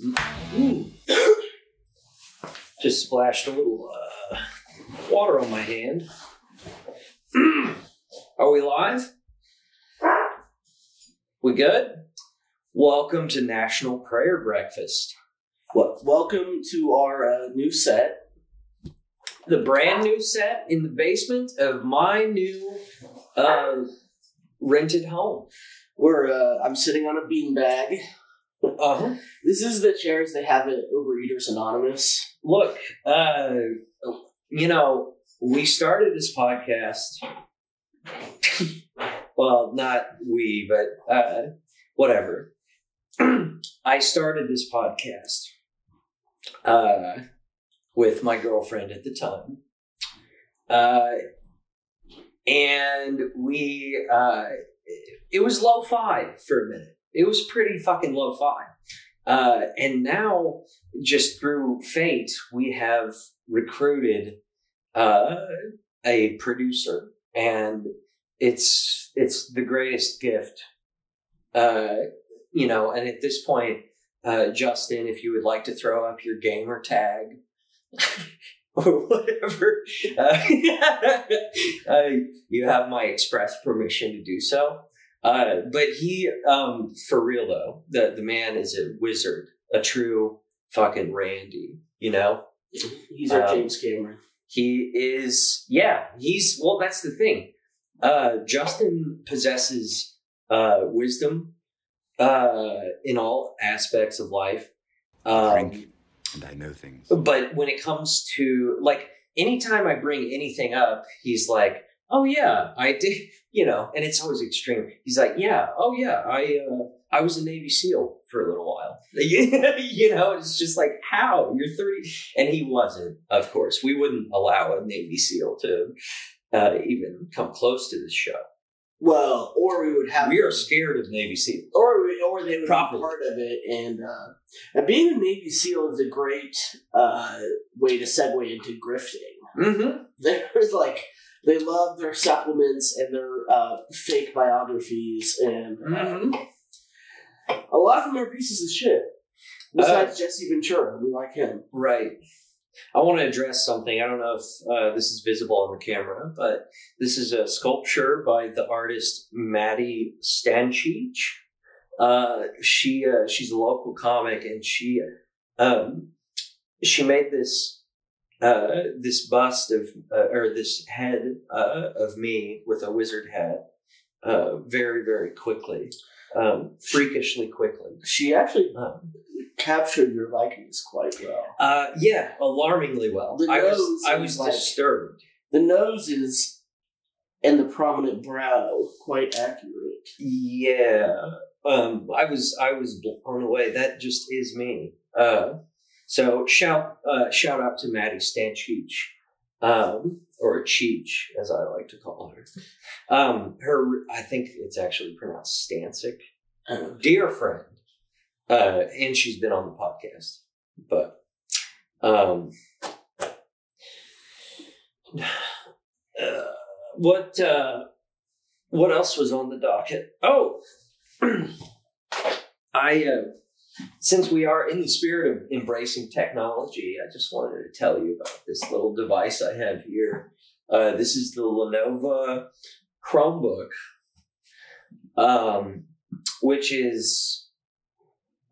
Ooh. Just splashed a little uh, water on my hand. Are we live? We good? Welcome to National Prayer Breakfast, Well, welcome to our uh, new set. the brand new set in the basement of my new uh, rented home. We're uh, I'm sitting on a beanbag. Uh-huh. This is the chairs they have at Overeaters Anonymous. Look, uh, you know, we started this podcast. well, not we, but uh, whatever. I started this podcast uh, with my girlfriend at the time. Uh, and we, uh, it was low fi for a minute. It was pretty fucking low fi. Uh, and now, just through fate, we have recruited uh, a producer, and it's it's the greatest gift. Uh, you know, and at this point, uh, Justin, if you would like to throw up your gamer tag or whatever, uh, uh, you have my express permission to do so. Uh, but he, um, for real though, the the man is a wizard, a true fucking Randy. You know, He's our Um, James Cameron. he is. Yeah, he's. Well, that's the thing. Uh, Justin possesses uh, wisdom uh, in all aspects of life. Um, drink, and I know things. but when it comes to like anytime I bring anything up, he's like, "Oh yeah, I did," you know, and it's always extreme. He's like, "Yeah, oh yeah, I uh, I was a Navy SEAL for a little while." you know, it's just like, "How you're 30?" And he wasn't, of course. We wouldn't allow a Navy SEAL to uh, even come close to this show. Well, or we would have We are scared of Navy SEALs. or we- or they would Properly. be part of it. And uh, and being a Navy SEAL is a great uh, way to segue into grifting. Mm-hmm. There's like they love their supplements and their uh, fake biographies, and uh, Mm-hmm. a lot of them are pieces of shit. Besides Jesse Ventura, we like him. Right. I want to address something. I don't know if uh, this is visible on the camera, but this is a sculpture by the artist Maddie Stanchich. Uh, she uh, she's a local comic, and she um, she made this uh, this bust of uh, or this head uh, of me with a wizard hat uh, very very quickly, um, freakishly quickly. She actually Um, captured your likeness quite well. Uh, yeah, alarmingly well. The I was I was like- disturbed. The nose is and the prominent brow quite accurate. Yeah, um, I was I was blown away. That just is me. So shout uh, shout out to Maddie Stanchich, um, or Cheech as I like to call her. Um, her I think it's actually pronounced Stancic. Uh, dear friend, uh, and she's been on the podcast. But um, uh, what uh, what else was on the docket? Oh, I uh, since we are in the spirit of embracing technology, I just wanted to tell you about this little device I have here. Uh, this is the Lenovo Chromebook, um, which is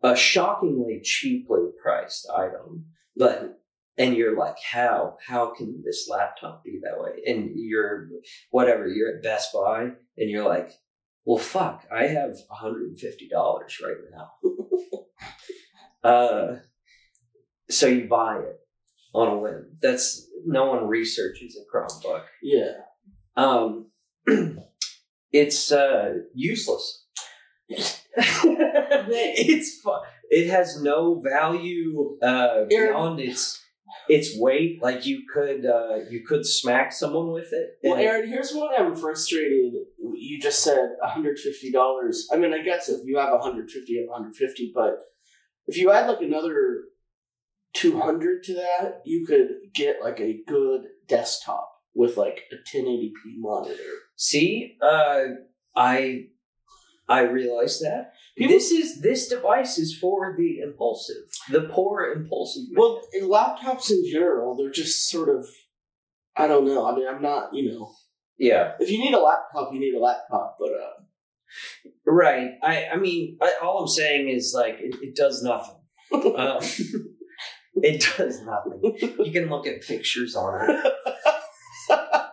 a shockingly cheaply priced item. But and you're like, how how can this laptop be that way? And you're whatever you're at Best Buy, and you're like, well, fuck, I have 150 dollars right now. uh, so you buy it on a whim. That's no one researches a Chromebook. yeah. Um, it's uh, useless. it's it has no value uh, beyond its its weight. Like you could uh, you could smack someone with it. Well, Aaron, here's what I'm frustrated. You just said $150. I mean, I guess if you have 150, you have 150, but if you add like another 200 to that, you could get like a good desktop with like a 1080p monitor. See, uh, I I realized that. This is this device is for the impulsive, the poor impulsive. man. Well, in laptops in general, they're just sort of. I don't know. I mean, I'm not. You know, yeah, if you need a laptop, you need a laptop. But uh, right. I I mean, I, all I'm saying is like it, it does nothing. Um, it does nothing. You can look at pictures on it.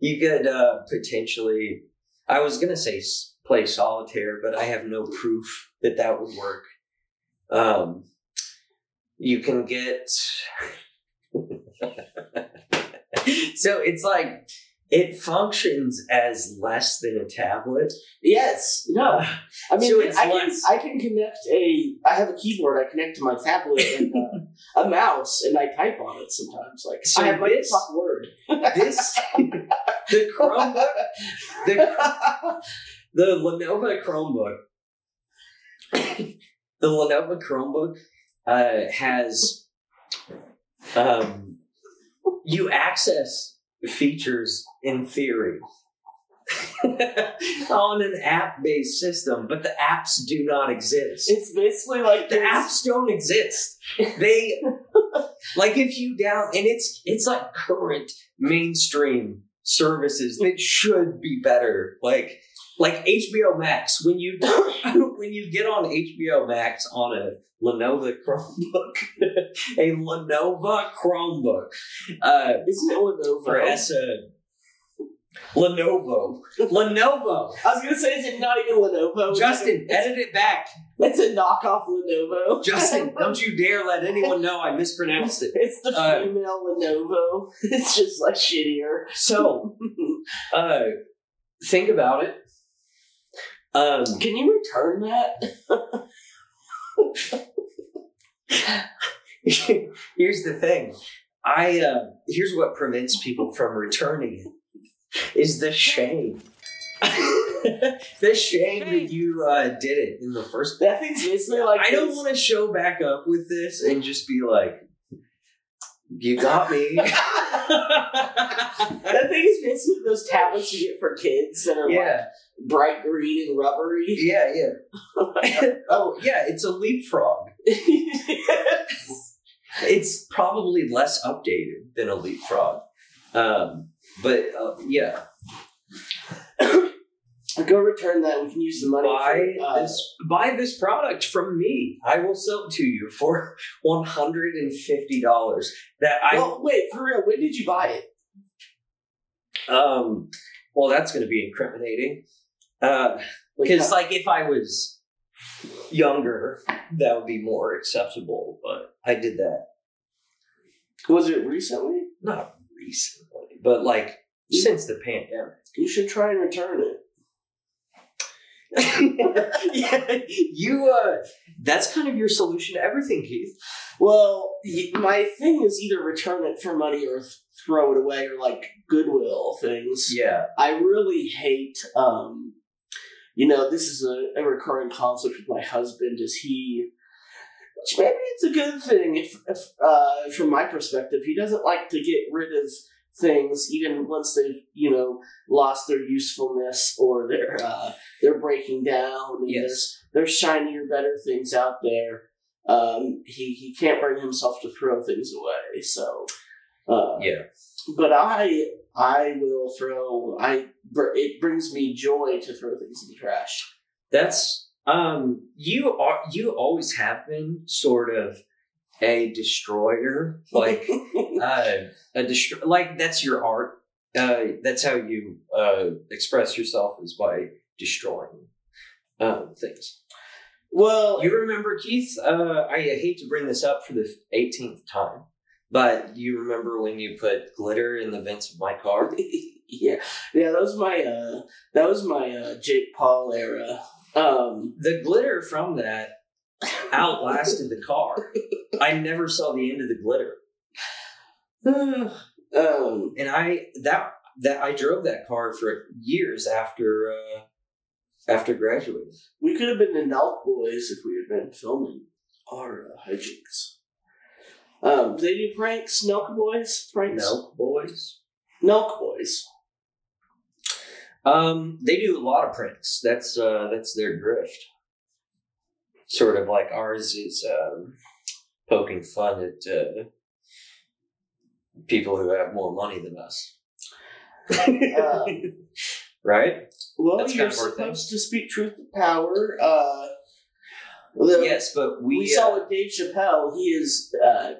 You could uh, potentially. I was gonna say play solitaire, but I have no proof that that would work. Um, you can get. so it's like it functions as less than a tablet. yes, no. I mean, So I can I can connect a. I have a keyboard. I connect to my tablet and uh, a mouse, and I type on it sometimes. Like So I have this- Microsoft Word. This the Chromebook the the Lenovo Chromebook, the Lenovo Chromebook uh, has um, you access features in theory on an app-based system, but the apps do not exist. It's basically like the apps don't exist. They like if you down and it's it's like current mainstream services that should be better. Like like HBO Max when you when you get on HBO Max on a Lenovo Chromebook, a Lenovo Chromebook, uh, Isn't it Lenovo? for S Lenovo, Lenovo. I was gonna say, is it not even Lenovo? Justin, it's, edit it back. it's a knockoff Lenovo. Justin, don't you dare let anyone know I mispronounced it. It's the Uh, female Lenovo. It's just like shittier. So, uh, think about it. Um, Can you return that? here's the thing. I uh, here's what prevents people from returning it is the shame. the shame that you uh, did it in the first. That thing's basically like I don't want to show back up with this and just be like, "You got me." That thing is basically those tablets you get for kids that are like bright green and rubbery. yeah, yeah. oh, yeah. It's a leapfrog. It's probably less updated than a leapfrog. Um, but uh, yeah, Go return that. We can use the money. buy for, uh, this buy this product from me. I will sell it to you for one hundred and fifty dollars. That I well, wait for real. When did you buy it? um. Well, that's going to be incriminating. Uh, because like if I was younger, that would be more acceptable. But I did that was it recently? not recently, but like since the pandemic. You should try and return it. yeah, you. Uh, that's kind of your solution to everything, Keith. Well, my thing is either return it for money or th- throw it away or like Goodwill things. Yeah, I really hate, um, you know, this is a, a recurring conflict with my husband. Is he, which maybe it's a good thing if, if uh, from my perspective, he doesn't like to get rid of things even once they've, you know, lost their usefulness or they're uh, they're breaking down. And Yes. there's there's shinier, better things out there. Um, he he can't bring himself to throw things away. So, uh, yeah. but I I will throw. I it brings me joy to throw things in the trash. That's um. You are. You always have been sort of a destroyer, like uh, a destroy. Like that's your art. Uh, that's how you uh express yourself is by destroying um things. well, You remember Keith? Uh, I hate to bring this up for the 18th time, but you remember when you put glitter in the vents of my car? yeah, yeah. That was my uh, that was my uh, Jake Paul era. Um, The glitter from that outlasted the car. I never saw the end of the glitter, um, and I that that I drove that car for years after uh, after graduating. we could have been the Nelk Boys if we had been filming our uh, hijinks. Um, they do pranks, Nelk Boys? Pranks? No, boys. Nelk Boys. Um, they do a lot of pranks. That's uh, that's their drift. sort of like ours is um, poking fun at uh, people who have more money than us. Um, right? Well, That's you're thing. supposed to speak truth to power. Uh, the- yes, but we, we, uh, saw with Dave Chappelle, he is uh,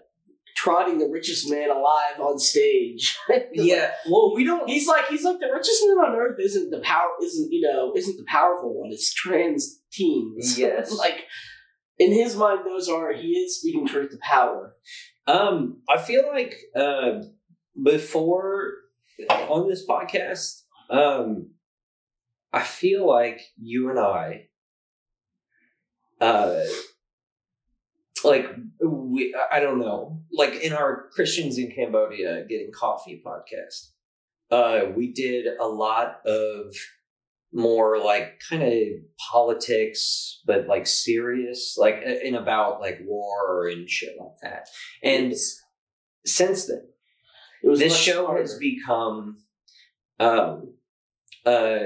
trotting the richest man alive on stage. yeah. Well, we don't. he's like he's like the richest man on earth isn't the power isn't you know isn't the powerful one. It's trans teens. Yes. like in his mind, those are he is speaking truth to power. Um, I feel like uh, before on this podcast, um, I feel like you and I, uh, like we, I don't know, like in our Christians in Cambodia getting coffee podcast, uh, we did a lot of more like kind of politics, but like serious, like in about like war and shit like that. And since then, It was this show harder. has become um, uh,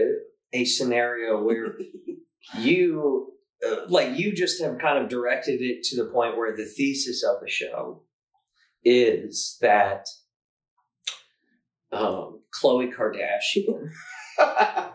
a scenario where you uh, like you just have kind of directed it to the point where the thesis of the show is that um, Khloe Kardashian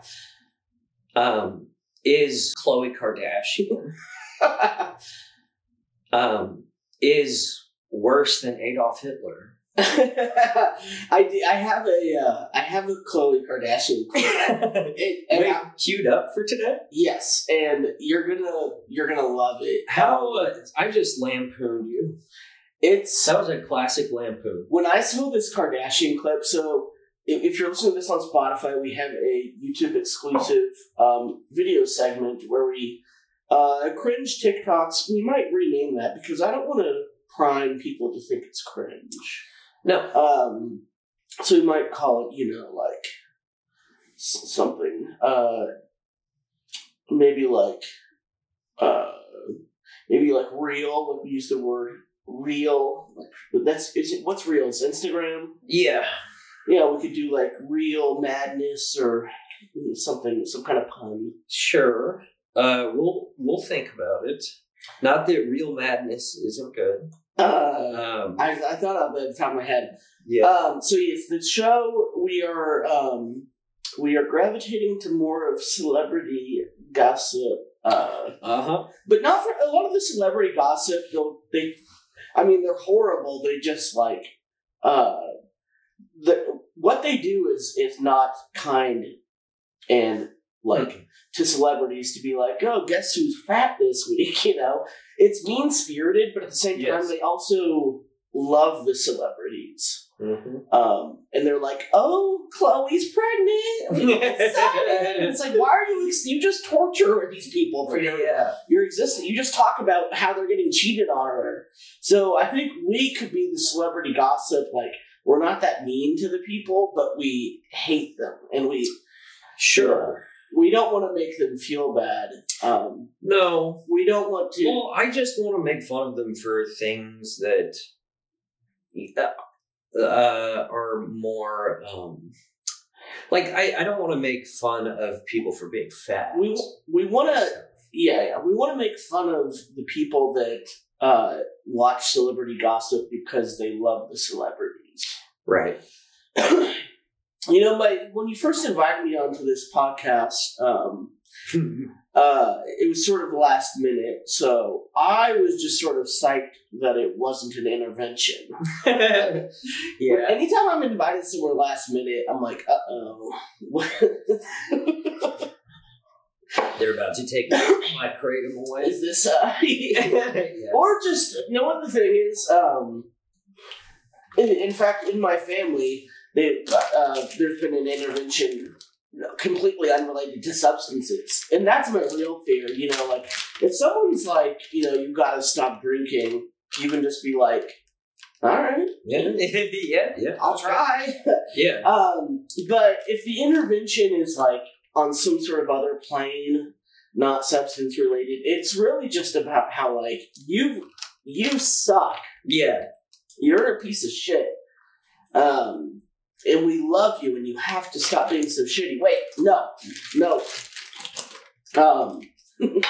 um, is Khloe Kardashian um, is worse than Adolf Hitler. I, d- I have a uh, I have a Khloe Kardashian. It, and Wait, I- queued up for today? yes, and you're gonna you're gonna love it. How uh, I just lampooned you. It's That was a classic lampoon. when I saw this Kardashian clip. So if, you're listening to this on Spotify, we have a YouTube exclusive um, video segment where we uh, cringe TikToks. We might rename that because I don't want to prime people to think it's cringe. No, Um, so we might call it, you know, like s- something. Uh, maybe like, uh, maybe like real. Like we use the word real. Like that's is it. What's real? It's Instagram. yeah, Yeah, we could do like real madness or something, some kind of pun. sure. Uh, we'll we'll think about it. Not that real madness isn't good. Uh, Um, I, I thought of it at the top of my head. yeah, Um, so yes, the show we are um, we are gravitating to more of celebrity gossip, uh, uh huh. but not for a lot of the celebrity gossip. They'll they, I mean, they're horrible. They just like uh, the what they do is is not kind and like to celebrities to be like, oh, guess who's fat this week? You know, it's mean spirited, but at the same time, Yes. they also love the celebrities. Mhm. Um, and they're like, "Oh, Khloe's pregnant." It's like, why are you? Ex- you just torture these people for your yeah, your existence. You just talk about how they're getting cheated on her. So I think we could be the celebrity gossip. Like we're not that mean to the people, but we hate them, and we sure. we don't want to make them feel bad. Um, No, we don't want to. Well, I just want to make fun of them for things that uh, are more um, like I, I don't want to make fun of people for being fat. we we want to yeah, yeah. We want to make fun of the people that uh, watch celebrity gossip because they love the celebrities. Right. you know, my when you first invited me onto this podcast, um, uh, it was sort of last minute, so I was just sort of psyched that it wasn't an intervention. yeah. Anytime I'm invited somewhere last minute, I'm like, uh oh. They're about to take my kratom away. Is this uh yeah. or just you know what the thing is um in, in fact in my family they uh, there's been an intervention completely unrelated to substances and that's my real fear you know like if someone's like you know you gotta stop drinking you can just be like all right Yeah. yeah. Yeah. i'll try Yeah. um but if the intervention is like on some sort of other plane not substance related it's really just about how like you you suck Yeah. You're a piece of shit. Um, and we love you, and you have to stop being so shitty. Wait, no, no. Um,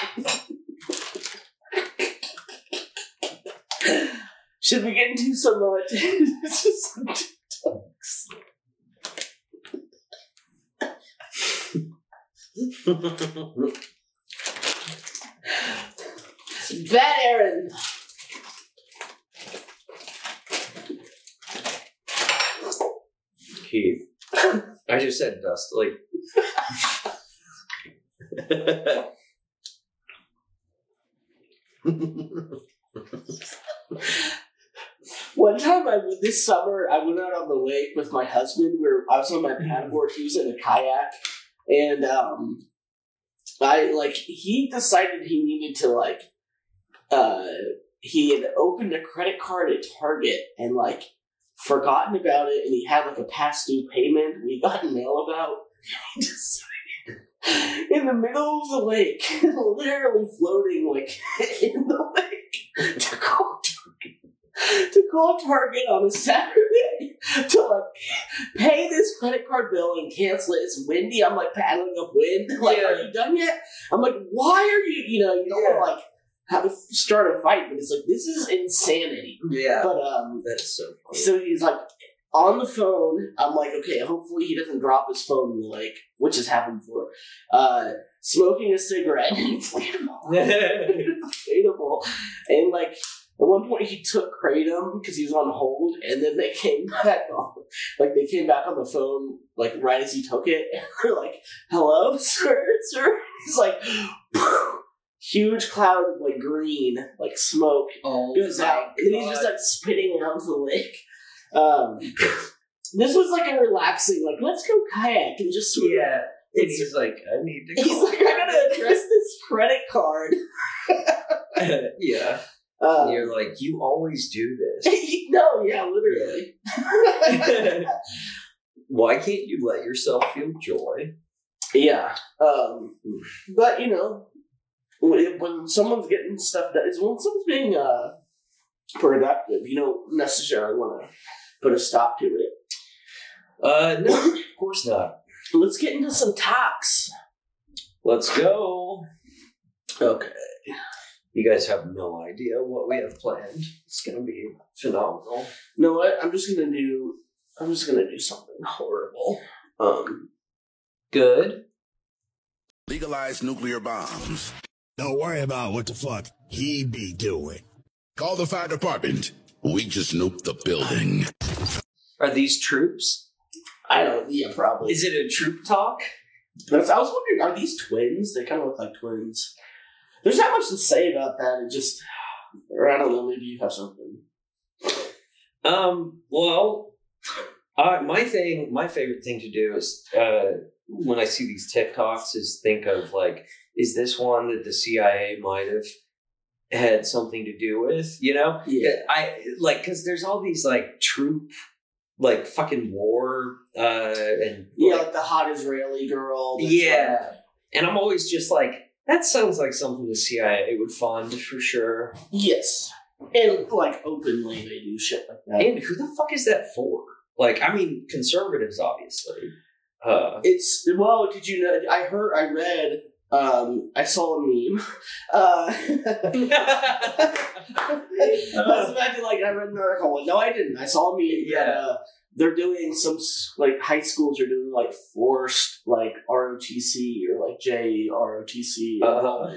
Should we get into some some TikToks? Bad Aaron. Keith. I just said dustly. One time, I went this summer, I went out on the lake with my husband. Where I was on my paddleboard, he was in a kayak, and um, I like he decided he needed to like, uh, he had opened a credit card at Target and like forgotten about it, and he had like a past due payment we got mail about. and He decided in the middle of the lake, literally floating like in the lake, to call Target, to call Target on a Saturday to like pay this credit card bill and cancel it. It's windy. I'm like paddling upwind. Like, Yeah. are you done yet? I'm like, why are you? You know, you don't Yeah. want like have to start a fight, but it's like this is insanity. yeah. But um, That's so funny. so he's like on the phone. I'm like, okay, hopefully he doesn't drop his phone in the lake, which has happened before. Uh, smoking a cigarette, inflatable, inflatable, and like at one point he took kratom because he was on hold, and then they came back on, like they came back on the phone like right as he took it, and they're like, "Hello, sir, sir." He's like. Huge cloud of like green, like smoke, oh, goes out, and he's just like spitting out the lake. Um, this was like a relaxing, like let's go kayak and just swim. yeah. And he's like, I need to. He's like, I gotta address this credit card. yeah. Uh, You're like, you always do this. no, yeah, literally. Why can't you let yourself feel joy? yeah, um, but you know, when, when someone's getting stuff done, is when someone's being uh productive, you don't necessarily want to put a stop to it. Uh, no, of course not. Let's get into some talks. Let's go. Okay. You guys have no idea what we have planned. It's gonna be phenomenal. You know what? I'm just gonna do. I'm just gonna do something horrible. Um, Good. Legalize nuclear bombs. Don't worry about what the fuck he be doing. Call the fire department. We just nuked the building. Are these troops? I don't. Yeah, probably. Is it a troop talk? That's, I was wondering, are these twins? They kind of look like twins. There's not much to say about that. It just, or I don't know. Maybe you have something. Um. Well, uh, my thing, my favorite thing to do is uh, when I see these TikToks is think of like, is this one that the CIA might have had something to do with? You know, Yeah. I like because there's all these like troop, like fucking war, uh, and Yeah, like, like the hot Israeli girl. Yeah. like- and I'm always just like, that sounds like something the CIA would fund for sure. yes. And like openly they do shit like that. And who the fuck is that for? Like, I mean, conservatives, obviously. Uh, It's well. Did you know? I heard. I read. Um, I saw a meme. Uh, I was imagine like I read an article. No, I didn't. I saw a meme. that, Yeah. uh, they're doing some like high schools are doing like forced like ROTC or like JROTC. Uh-huh.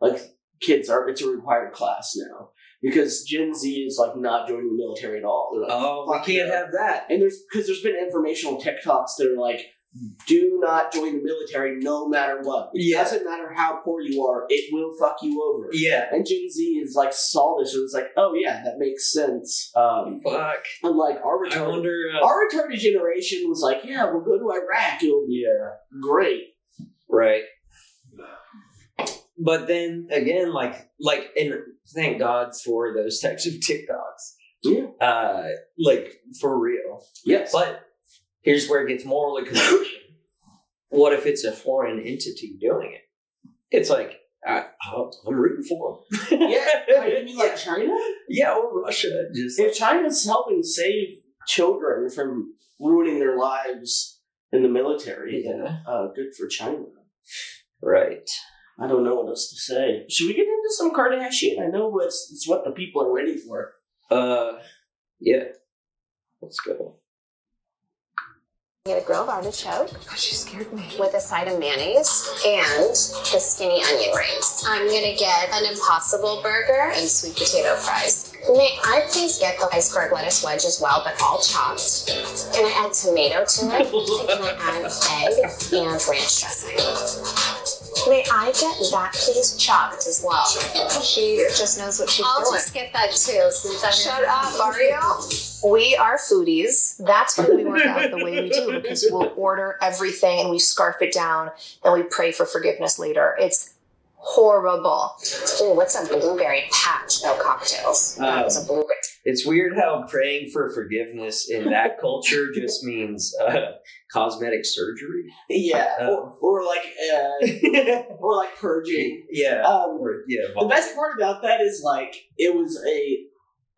Like kids are it's a required class now because Gen Z is like not joining the military at all. Like, oh, we can't yeah." have that. And there's because there's been informational TikToks that are like, do not join the military no matter what. It Yeah. doesn't matter how poor you are, it will fuck you over. Yeah. And Gen Z is like saw this and was like, oh yeah, that makes sense. Um, Fuck. and like our I wonder. Uh, our retarded generation was like, yeah, we'll go to Iraq. It'll be yeah. great. Right. But then again, like, like, and thank God for those types of TikToks. Yeah. Uh, like for real. Yes. But here's where it gets morally confusing. what if it's a foreign entity doing it? It's like I, I'm rooting for them. yeah, I mean like China. yeah, or Russia. Just If China's helping save children from ruining their lives in the military, then Yeah. uh, good for China. right. I don't know what else to say. Should we get into some Kardashian? I know it's it's what the people are waiting for. Uh, yeah. Let's go. Get a grilled artichoke Oh, she scared me. with a side of mayonnaise and the skinny onion rings. I'm gonna get an impossible burger and sweet potato fries. May I please get the iceberg lettuce wedge as well, but all chopped? Can I add tomato to it? And can I add egg and ranch dressing? May I get that please chopped as well? She just knows what she's doing. I'll doing. just get that too since I'm Shut up, Mario. We are foodies. That's why we work out the way we do because we'll order everything and we scarf it down, then we pray for forgiveness later. It's horrible. Ooh, what's a blueberry patch? No cocktails. That was a blueberry. It's weird how praying for forgiveness in that culture just means uh, cosmetic surgery. Yeah, Uh, or, or like uh, or like purging. yeah. Um, Or, yeah. the best part about that is like it was a,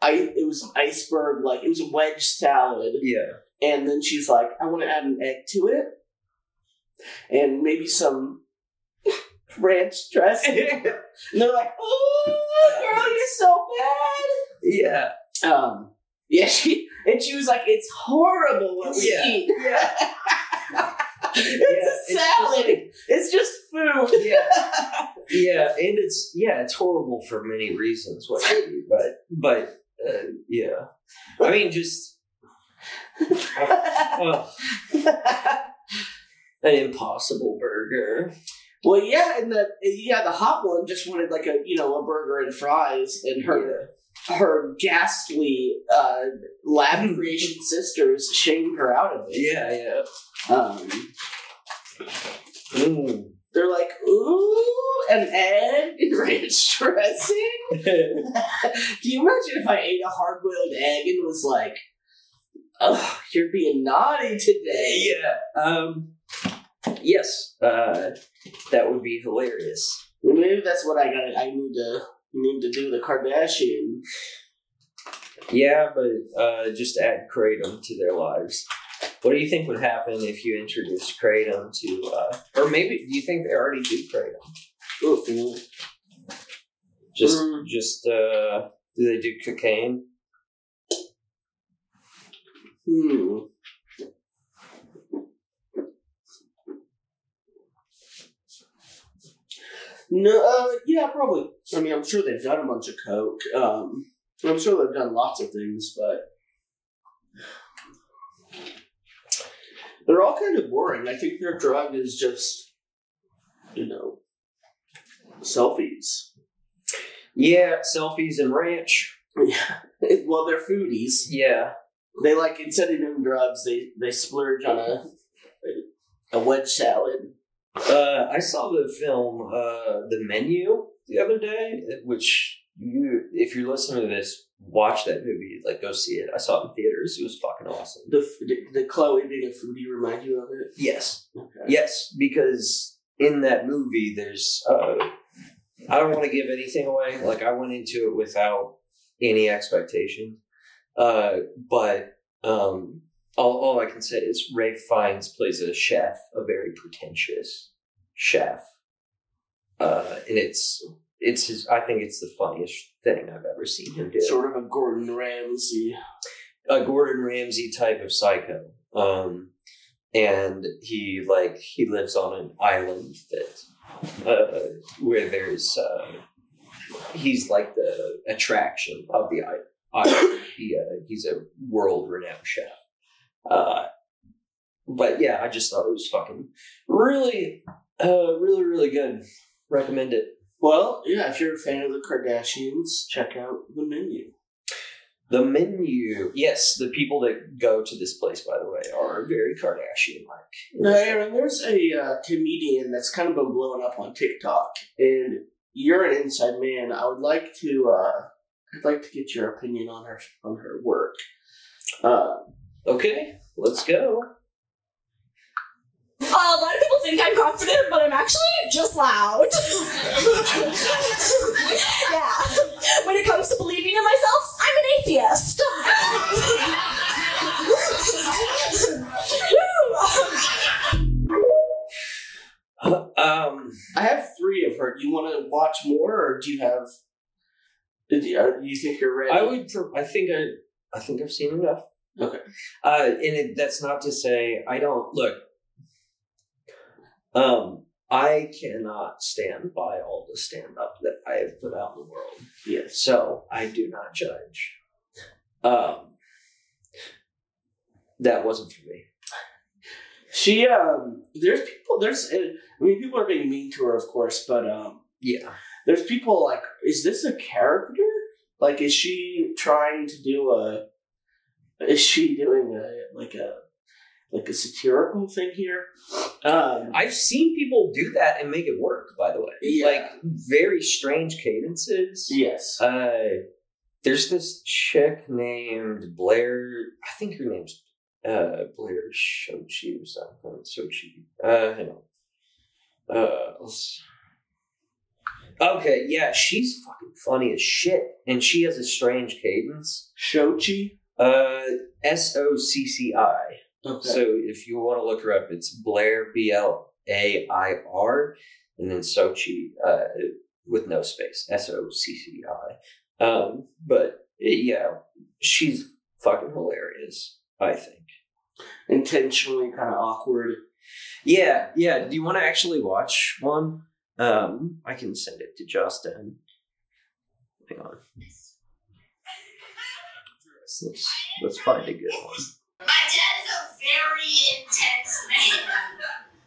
I it was iceberg like it was a wedge salad, Yeah. and then she's like, I want to add an egg to it, and maybe some ranch dressing. and they're like, "Oh, girl, you're so bad." yeah. Um, yeah, she and she was like, "It's horrible what we Yeah. eat." Yeah. it's Yeah, a it's salad. It's just food. Yeah. Yeah, and it's yeah, it's horrible for many reasons. What do, but but uh, yeah, I mean, just uh, an impossible burger. Well, yeah, and the yeah, the hot one just wanted like a you know a burger and fries, and her her ghastly uh, lab creation sisters shamed her out of it. Yeah, yeah. Um, Mm. they're like, ooh, an egg and ranch dressing. Can you imagine if I ate a hard boiled egg and was like, oh, you're being naughty today? yeah. Um. Yes. Uh. That would be hilarious. Well, maybe that's what I got. I need to need to do the Kardashian. Yeah, but uh, just add kratom to their lives. What do you think would happen if you introduced kratom to, uh, or maybe do you think they already do kratom? Ooh, Just, Mm. just, uh, do they do cocaine? Hmm. No, uh, yeah, probably. I mean, I'm sure they've done a bunch of coke. Um, I'm sure they've done lots of things, but they're all kind of boring. I think their drug is just, you know, selfies. Yeah, selfies and ranch. Yeah. Well, they're foodies. Yeah. They like instead of doing drugs, they they splurge on a a wedge salad. Uh, I saw the film, uh, The Menu the other day, which you, if you're listening to this, watch that movie. Like, go see it. I saw it in theaters. It was fucking awesome. The the, the Khloe being a foodie remind you of it. Yes. Okay. Yes, because in that movie, there's. Uh, I don't want to give anything away. Like I went into it without any expectation, uh, but um, all, all I can say is Ralph Fiennes plays a chef, a very pretentious chef, uh, and it's it's his. I think it's the funniest thing I've ever seen him do Sort of a Gordon Ramsay. a Gordon Ramsay type of psycho. Um, and he like he lives on an island that uh, where there's uh, he's like the attraction of the island. He, uh, he's a world renowned chef. Uh, but yeah, I just thought it was fucking really, uh, really, really good. Recommend it. Well, yeah, if you're a fan of the Kardashians, check out the menu. The menu, yes, the people that go to this place, by the way, are very Kardashian like. Now, Aaron, there's a uh, comedian that's kind of been blowing up on TikTok, and you're an inside man. I would like to, uh, I'd like to get your opinion on her on her work. Uh, Okay, let's go. Uh, a lot of people think I'm confident, but I'm actually just loud. yeah. When it comes to believing in myself, I'm an atheist. Um, I have three of her. do you want to watch more, or Do you, have? do you think you're ready? I would. I think I. I think I've seen enough. Okay. Uh, and it, that's not to say I don't look. Um, I cannot stand by all the stand up that I have put out in the world, Yes. so I do not judge. Um, that wasn't for me. She um. There's people. There's. uh, I mean, people are being mean to her, of course, but um. Yeah. There's people like, is this a character? Like, is she trying to do a? Is she doing a like a like a satirical thing here? Um. I've seen people do that and make it work. By the way, Yeah. like very strange cadences. Yes. Uh, there's this chick named Blair. I think her name's uh, Blair Shochi or something. Socci. Uh, hang on. Uh, let's- okay, yeah, she's fucking funny as shit, and she has a strange cadence. Shochi. Uh, S O C C I. Okay. So if you want to look her up, it's Blair B L A I R, and then Socci uh, with no space S O C C I. Um, but yeah, she's fucking hilarious. I think. Intentionally kind of awkward. Yeah, yeah. Do you want to actually watch one? Um, I can send it to Justin. Hang on. Let's let's find a good one. My dad is a very intense man.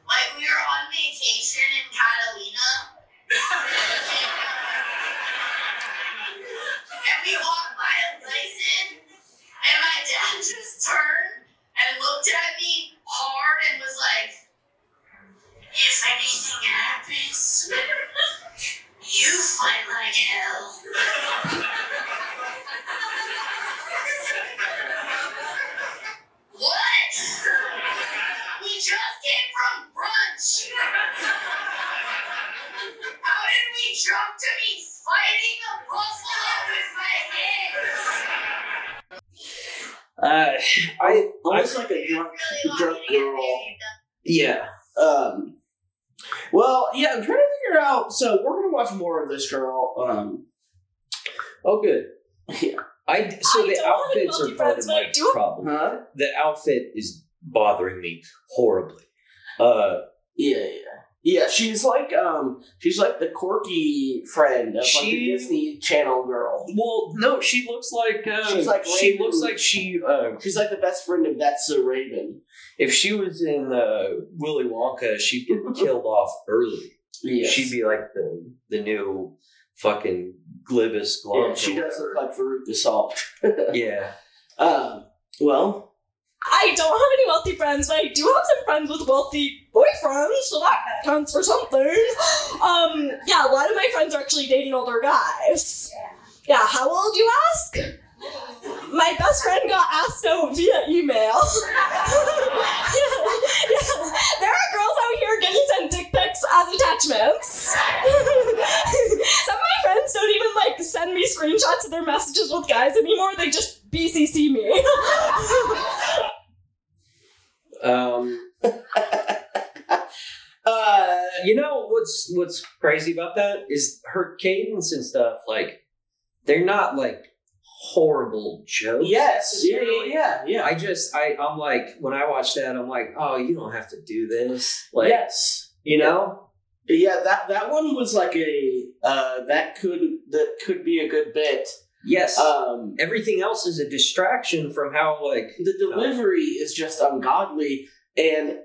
Like we were on vacation in Catalina. and we walked by a Bison, and my dad just turned and looked at me hard and was like, if anything happens, you fight like hell. What? We just came from brunch. How did we jump to me fighting a buffalo with my hands? Uh, I Almost like a drunk, Really drunk want to get girl. yeah. Um. Well, yeah, I'm trying to figure out. So we're gonna watch more of this girl. Um. Oh, good. Yeah. I so I the don't have any outfits are wealthy part of my do- problem. Huh? The outfit is bothering me horribly. Uh, Yeah, yeah, yeah. She's like um, she's like the quirky friend of like the She- Disney Channel girl. well, no, she looks like uh, She's like she Raven. looks like she uh, She's like the best friend of That's a Raven. if she was in uh, Willy Wonka, she'd get killed off early. Yes. She'd be like the the new fucking Glibus Yeah, Glove. she does look whatever. like Veruca the Salt. Yeah. Um. Well. I don't have any wealthy friends, but I do have some friends with wealthy boyfriends, so that counts for something. Um, yeah, a lot of my friends are actually dating older guys. Yeah, how old you ask? My best friend got asked out via email. yeah, yeah. There are girls out here getting sent dick pics as attachments. Some of my friends don't even like send me screenshots of their messages with guys anymore. They just BCC me. Um. You know what's what's crazy about that is her cadence and stuff. Like they're not like horrible jokes. Yes. Yeah. Yeah. Yeah. I just I I'm like when I watch that I'm like oh you don't have to do this like yes. you know Yeah. That that one was like a uh that could that could be a good bit. yes Um. everything else is a distraction from how like the delivery is just ungodly and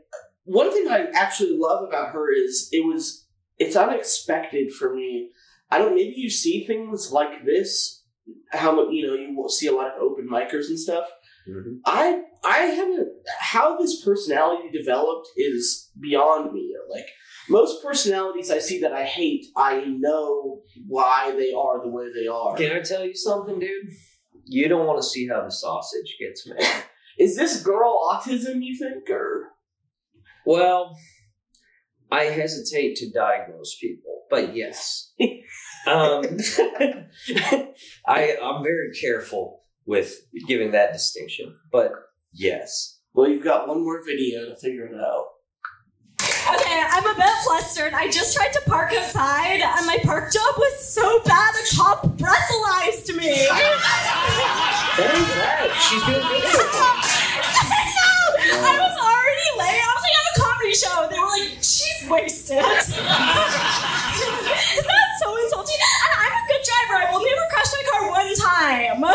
one thing i actually love about her is it was it's unexpected for me. I don't maybe you see things like this how mu- you know you will see a lot of open micers and stuff. Mhm. i i haven't how this personality developed is beyond me. Like most personalities i see that i hate i know why they are the way they are. Can I tell you something dude? You don't want to see how the sausage gets made. Is this girl autism you think or Well, I hesitate to diagnose people, but yes. um, I, I'm very careful with giving that distinction, but yes. Well, you've got one more video to figure it out. Okay, Okay, I'm a bit flustered. I just tried to park outside, and my park job was so bad the cop breathalyzed me. That ain't bad. She's doing good so far. I know. I was already late. I was like at a comedy show. They were like, "She's wasted." Is that so insulting? And I'm a good driver. I've only ever crashed my car one time.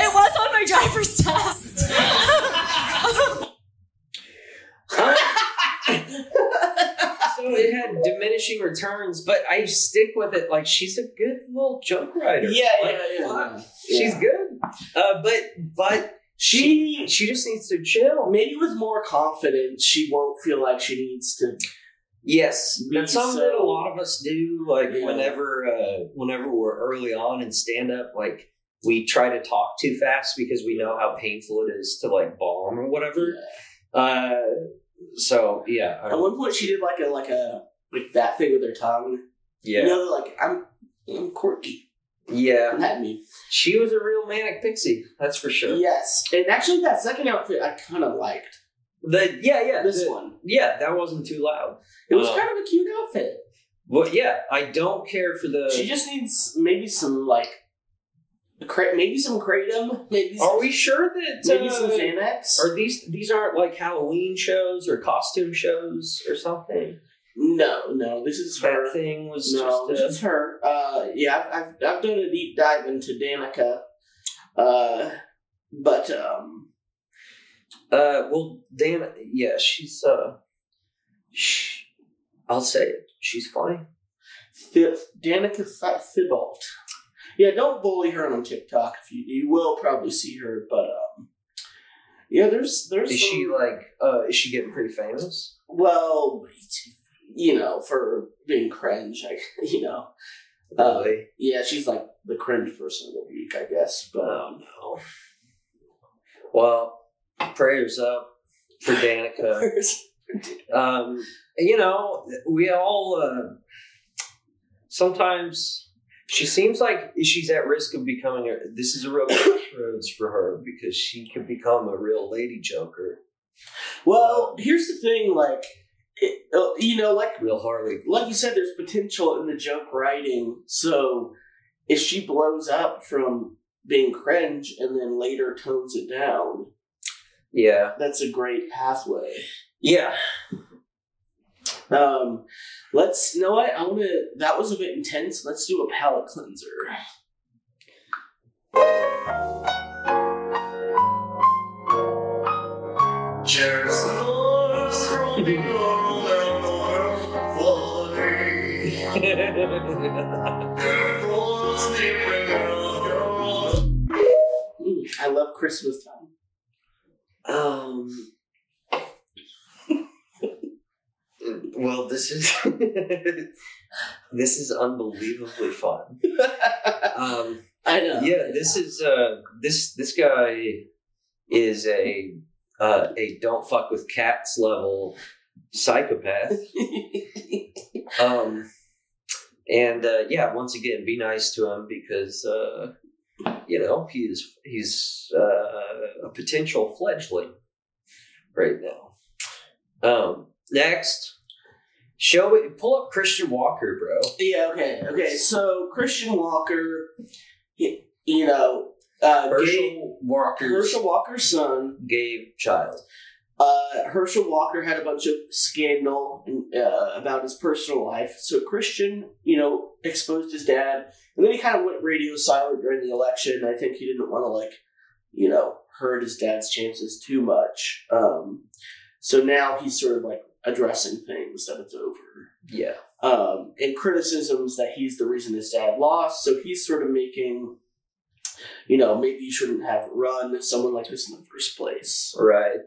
It was on my driver's test. so it had diminishing returns, but I stick with it. Like she's a good little joke writer. Yeah, Like, yeah, yeah. fuck, She's good. Uh, but but She she just needs to chill. maybe with more confidence, she won't feel like she needs to. Yes, that's something so- that a lot of us do. Like Yeah. whenever uh, whenever we're early on in stand up, like we try to talk too fast because we know how painful it is to like bomb or whatever. Uh, so yeah, I- At one point, she did like a like a like that thing with her tongue. yeah, You know, like I'm I'm quirky. Yeah. That me. She was a real manic pixie, that's for sure. Yes, and actually, that second outfit I kind of liked. The yeah, yeah, This the- one, yeah, that wasn't too loud. it was Uh, kind of a cute outfit. Well, yeah, I don't care for the. She just needs maybe some like, maybe some kratom, maybe some, Are we sure that maybe uh, some Xanax. Are these these aren't like Halloween shows or costume shows or something? No, no, this is her. That thing was No, this just. is her. Uh, yeah, I've, I've I've done a deep dive into Danica, uh, but um, Uh, well, Dan, yeah, she's uh, sh I'll say it. She's funny. Th- Danica Th- Thibault. Yeah, don't bully her on TikTok. If you you will probably see her, but um, yeah, there's there's Is some, she like? Uh, is she getting pretty famous? well, you know, for being cringe, I, you know, Uh, Really? yeah, she's like the cringe person of the week, I guess. But Oh um, no. Well, prayers up for Danica. um, you know, we all uh, sometimes she seems like she's at risk of becoming a. This is a real crossroads for her because she could become a real lady joker, well, here's the thing, like, it, uh, you know, like real Harley. like you said, there's potential in the joke writing. So if she blows up from being cringe and then later tones it down, Yeah, that's a great pathway. yeah. Um, let's you know what I want to. That was a bit intense. Let's do a palate cleanser. Just Mm, I love Christmas time. um. Well, this is this is unbelievably fun. Um, I know. yeah this is uh this this guy is a uh a don't fuck with cats level psychopath um and uh yeah once again be nice to him because uh you know he's he's uh a potential fledgling right now um next show it pull up christian walker bro yeah. Okay. Okay. So Christian Walker, you know, uh, herschel walker's Herschel Walker's son. gay child Uh, Herschel Walker had a bunch of scandal uh, about his personal life. So Christian, you know, exposed his dad, and then he kind of went radio silent during the election. I think he didn't want to like, you know, hurt his dad's chances too much. Um, so now he's sort of like addressing things that it's over. yeah Um, and criticisms that he's the reason his dad lost. So he's sort of making, you know, maybe you shouldn't have run someone like this in the first place. right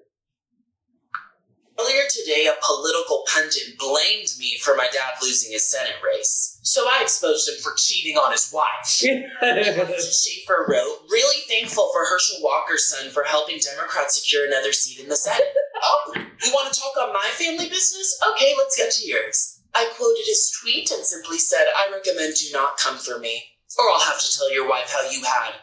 Earlier today, a political pundit blamed me for my dad losing his Senate race. So I exposed him for cheating on his wife. Schaefer wrote, really thankful for Herschel Walker's son for helping Democrats secure another seat in the Senate. oh, you want to talk on my family business? Okay, let's get to yours. I quoted his tweet and simply said, I recommend do not come for me, or I'll have to tell your wife how you had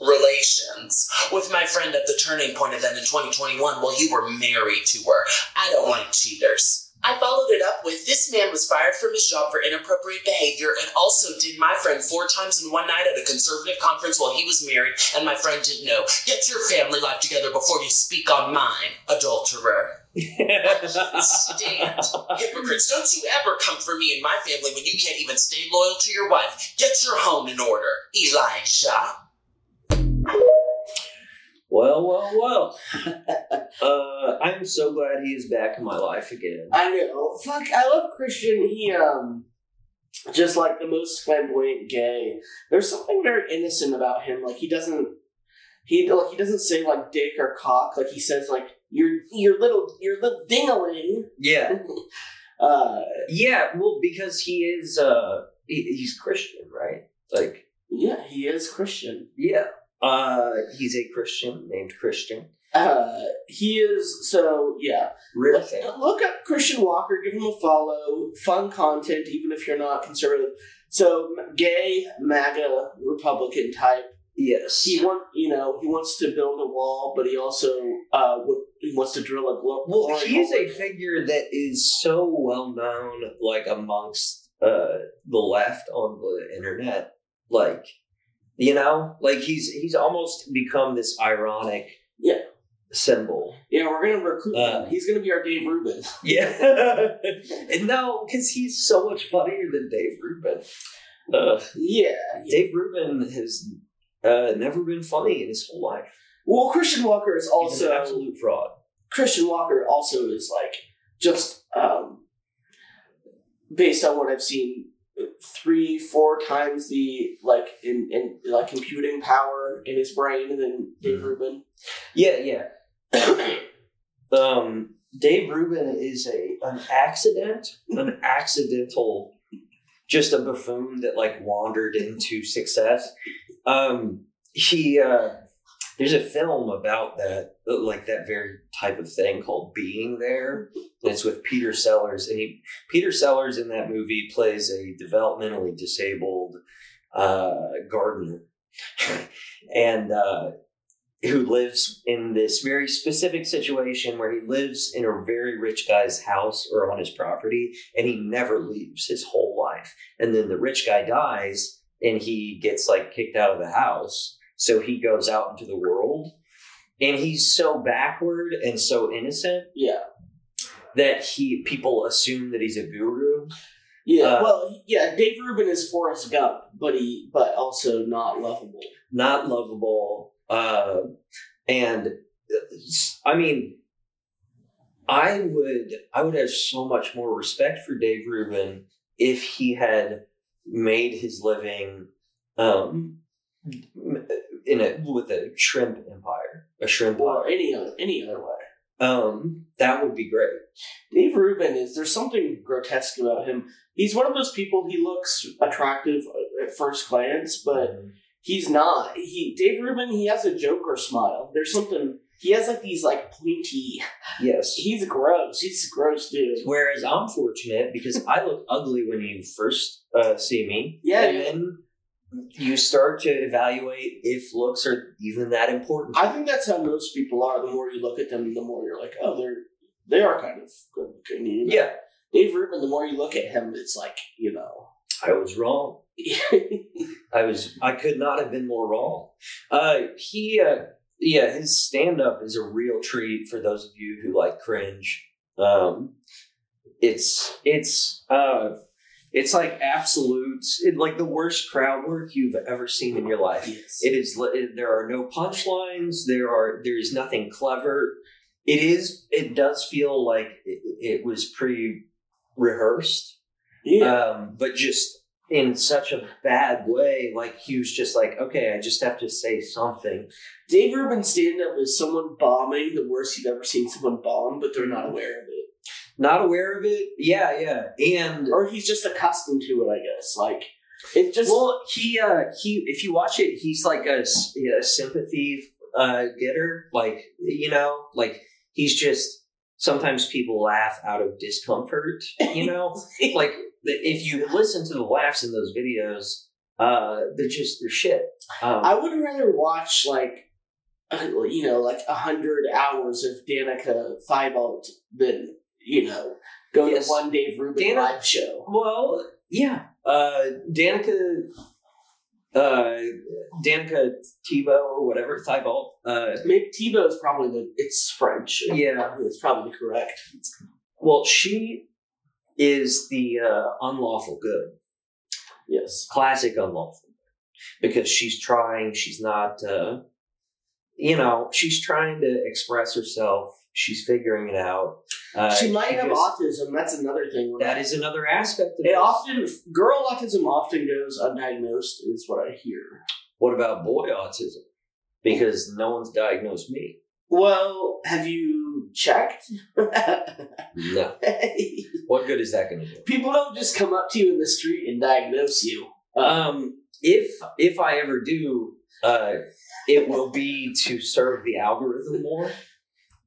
relations with my friend at the turning point event in 2021 while you were married to her. I don't like cheaters. I followed it up with this man was fired from his job for inappropriate behavior and also did my friend four times in one night at a conservative conference while he was married and my friend didn't know. Get your family life together before you speak on mine, adulterer. Stand. Hypocrites, don't you ever come for me and my family when you can't even stay loyal to your wife. Get your home in order, Elijah. Well, well, well. uh, I'm so glad he is back in my life again. I know. Fuck, I love Christian. He um, just like the most flamboyant gay. There's something very innocent about him. Like he doesn't, he like he doesn't say like dick or cock. Like he says like your your little your little dingaling. Yeah, Uh, yeah. Well, because he is uh, he, he's Christian, right? Like, yeah, he is Christian. yeah. Uh, he's a Christian named Christian. Uh, he is so yeah. Real Look, thing. look up Christian Walker. Give him a follow. Fun content, even if you're not conservative. So gay MAGA Republican type. Yes. He want you know he wants to build a wall, but he also uh would, he wants to drill a glo- Well, he's hole. a figure that is so well known, like amongst uh, the left on the internet. Like, you know, like he's he's almost become this ironic Yeah. symbol. yeah. We're gonna recruit Uh, him. He's gonna be our Dave Rubin. Yeah, and no, because he's so much funnier than Dave Rubin. Uh, Yeah. Dave Rubin has uh, never been funny in his whole life. Well, Christian Walker is He's also an absolute fraud. Christian Walker also is like just um based on what I've seen three four times the like in, in like computing power in his brain than Dave Mhm. Rubin. Yeah, yeah. um, Dave Rubin is a an accident, an accidental, just a buffoon that like wandered into success. Um, he uh, there's a film about that, like that very type of thing called Being There. It's with Peter Sellers, and he Peter Sellers in that movie plays a developmentally disabled uh, gardener, and. Uh, who lives in this very specific situation where he lives in a very rich guy's house or on his property and he never leaves his whole life. And then the rich guy dies and he gets like kicked out of the house. So he goes out into the world and he's so backward and so innocent Yeah. that he people assume that he's a guru. Yeah. Uh, well, yeah, Dave Rubin is Forrest Gump, but he but also not lovable. not lovable. Uh, and uh, I mean, I would I would have so much more respect for Dave Rubin if he had made his living um, in a with a shrimp empire, a shrimp Or empire. any other any other way. Um, that would be great. Dave Rubin is there's something grotesque about him. He's one of those people. He looks attractive at first glance, but he's not. He Dave Rubin. He has a Joker smile. There's something. He has like these like pointy. Yes. He's gross. He's a gross dude. Whereas I'm fortunate because I look ugly when you first uh, see me. Yeah, And then you start to evaluate if looks are even that important. I think that's how most people are. The more you look at them, the more you're like, oh, they're they are kind of good looking. You know? yeah, Dave Rubin. The more you look at him, it's like you know. I was wrong. I was. I could not have been more wrong. Uh, he, uh, yeah, his stand up is a real treat for those of you who like cringe. Um, it's it's uh, it's like absolute, it, like the worst crowd work you've ever seen in your life. yes. It is. li- There are no punchlines. There are. There is nothing clever. It is. It does feel like it, it was pre-rehearsed, yeah. um, but just in such a bad way. Like he was just like, okay, I just have to say something. Dave Rubin's stand up is someone bombing the worst you've ever seen someone bomb, but they're not aware of it. Not aware of it. Yeah, yeah, and Or he's just accustomed to it, I guess. Like, it just. well, he uh, he if you watch it, he's like a, a sympathy uh, getter. Like you know, like he's just sometimes people laugh out of discomfort. You know, like if you listen to the laughs in those videos, uh, they're just they're shit. Um, I would rather watch, like, uh, you know, like a hundred hours of Danica Thibault than, you know, go Yes. to one Dave Rubin Dana- live show. Well, yeah. Uh, Danica, uh, Danica Tebow or whatever Thibault. Uh, Maybe Tebow is probably the. It's French. Yeah. it's probably correct. well, she is the uh, unlawful good, Yes. classic unlawful, because she's trying. She's not. Uh, you know, she's trying to express herself. She's figuring it out. Uh, she might have just- autism. That's another thing. That is another aspect of It this. often girl autism often goes undiagnosed, is what I hear. What about boy autism? Because no one's diagnosed me. Well, have you checked? No. What good is that going to do? People don't just come up to you in the street and diagnose you. Um, if if I ever do, uh, it will be to serve the algorithm more.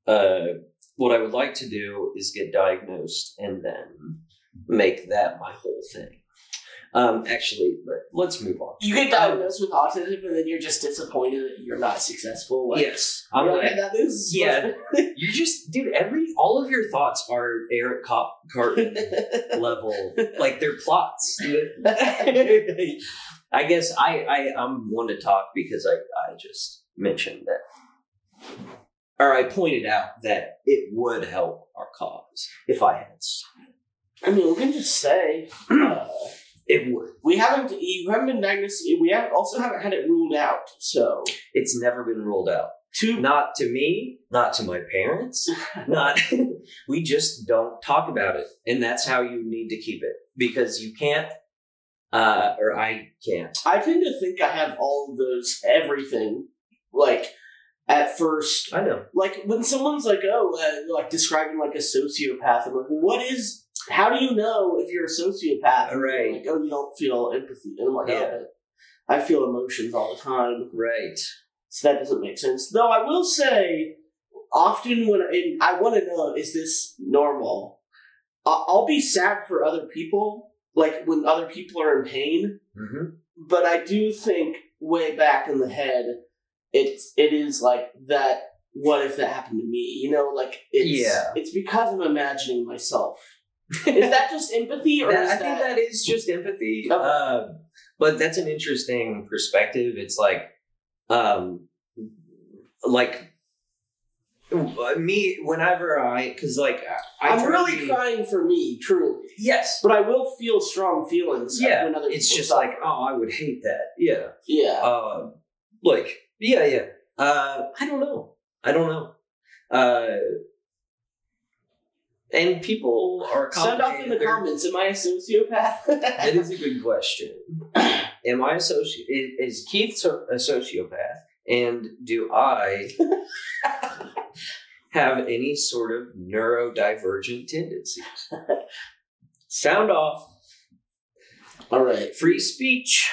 Uh, what I would like to do is get diagnosed and then make that my whole thing. Um, actually, let, let's move on. You get diagnosed with autism, and then you're just disappointed that you're not successful. Like, yes, I'm like, that is yeah. you just, dude. Every all of your thoughts are Eric Cop- Cartman level, like they're plots. I guess I, I I'm one to talk because I I just mentioned that, or I pointed out that it would help our cause if I had. I mean, we can just say uh, It would. we haven't. You haven't been diagnosed. We have also haven't had it ruled out. So It's never been ruled out. two. Not to me, not to my parents, not. we just don't talk about it, and that's how you need to keep it because you can't, uh, or I can't. I tend to think I have all of those everything. Like at first, I know. like when someone's like, "Oh, uh, like describing like a sociopath," I'm like, "What is? How do you know if you're a sociopath?" And Right. Like, oh, you don't feel empathy, and I'm like, Yeah. "Oh, I feel emotions all the time." Right. So that doesn't make sense. Though I will say, often when and I want to know, is this normal? I- I'll be sad for other people, like when other people are in pain. Mm-hmm. But I do think way back in the head, it's it is like that. What if that happened to me? You know, like it's Yeah. it's because I'm imagining myself. is that just empathy, or That- I think that is just empathy. Okay. Uh, but that's an interesting perspective. It's like, um, like me whenever I, because like I I'm really be- crying for me, truly. Yes. But I will feel strong feelings. Yeah. when other It's just suffer. like, oh, I would hate that. Yeah. yeah. Uh, like, yeah, yeah. Uh, I don't know. I don't know. Uh, and people are Send off in the. They're- comments. Am I a sociopath? That is a good question. Am I a soci- is, is Keith a sociopath? And do I have any sort of neurodivergent tendencies? Sound off. All right. Free speech.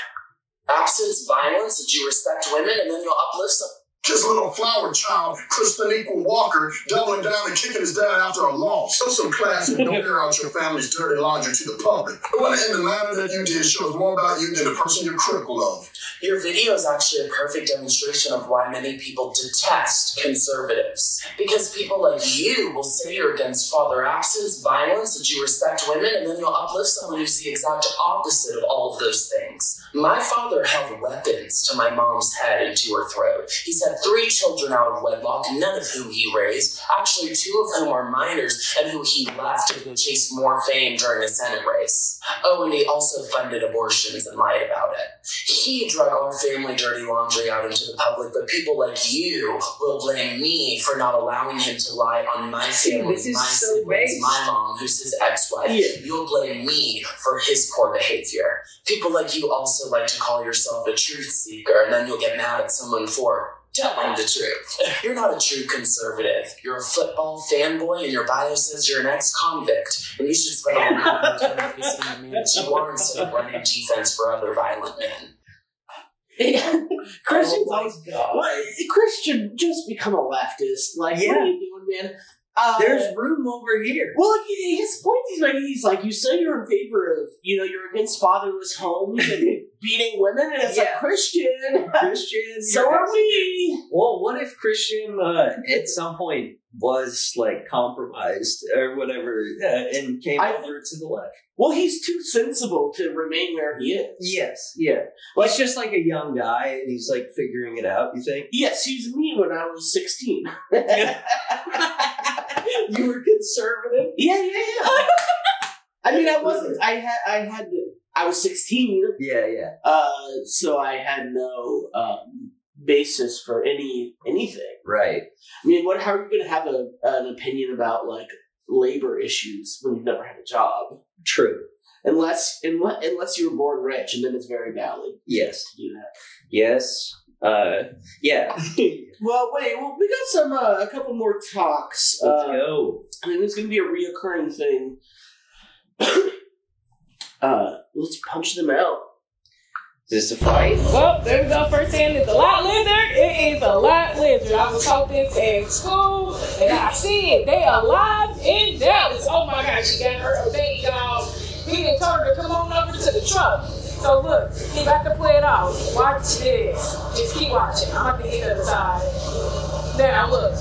Absence, violence, that you respect women, and then you'll uplift some. His little flower child, Crispin Equal Walker, doubling down and kicking his dad after a loss. Show some class and don't air out your family's dirty laundry to the public. But in the manner that you did shows more about you than the person you're critical of. Your video is actually a perfect demonstration of why many people detest conservatives. Because people like you will say you're against father absence, violence, that you respect women, and then you'll uplift someone who's the exact opposite of all of those things. My father held weapons to my mom's head and to her throat. He's had three children out of wedlock, none of whom he raised, actually, two of whom are minors, and who he left to go chase more fame during a Senate race. Oh, and he also funded abortions and lied about it. He drug our family dirty laundry out into the public, but people like you will blame me for not allowing him to lie on my family, this is my so siblings, base. my mom, who's his ex-wife. Yeah. You'll blame me for his poor behavior. People like you also like to call yourself a truth seeker, and then you'll get mad at someone for telling the truth. You're not a true conservative. You're a football fanboy, and your bio says you're an ex-convict. And you should spend all your time facing the man that you are instead of running defense for other violent men. Christian's Oh my always God. What? Christian just become a leftist. Like, what are you doing, man? Uh, There's room over here. well, like, his point he's making, he's like, you say you're in favor of, you know, you're against fatherless homes and beating women, and it's Yeah. like Christian. Christians. so are we. Well, what what if Christian uh, at some point was like compromised or whatever uh, and came I- over to the left? Well, he's too sensible to remain where he is. Yes, yeah. Well, he's just like a young guy and he's like figuring it out. You think? Yes, he's me when I was 16. you were conservative. Yeah, yeah, yeah. I mean, I wasn't. I had. I had. I was sixteen, Yeah, yeah. uh, so I had no um, basis for any anything. Right. I mean, what? How are you going to have a, an opinion about like labor issues when you've never had a job? True. Unless, unless, unless you were born rich, and then it's very valid Yes. to do that. Yes. Uh. Yeah. Well, wait. Well, we got some uh, a couple more talks. Let's Uh, go. I mean, it's going to be a reoccurring thing. uh, let's punch them out. Is this a fight? Well, there we go. First hand, is a lot lizard. It is a lot lizard. I was taught this in school, and I see it. They alive in Dallas. Oh my gosh, she got her baby dog. He didn't told her to come on over to the truck. So look, he about to play it out. Watch this. Just keep watching. I'm about to get to the side. Now look.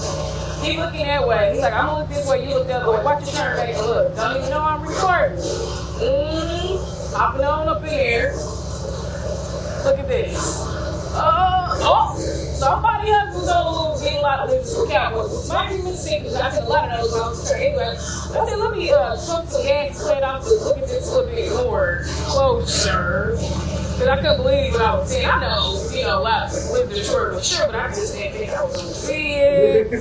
He looking that way. He's like, I'm gonna look this way, you look the other way. Watch your turn, baby. Look. Don't even know I'm recording. Mm-hmm. Hopping on up in here. Look at this. Uh, oh, somebody else was on a little getting a lot of lips for Might be Mississippi, because I said a lot of those I there. Anyway, I said, let me uh, some gas, play it out to look at this a little bit more closer. Because I couldn't believe what I was seeing. I know, you know, a lot of lived in short for sure, but I just didn't think I was going to see it.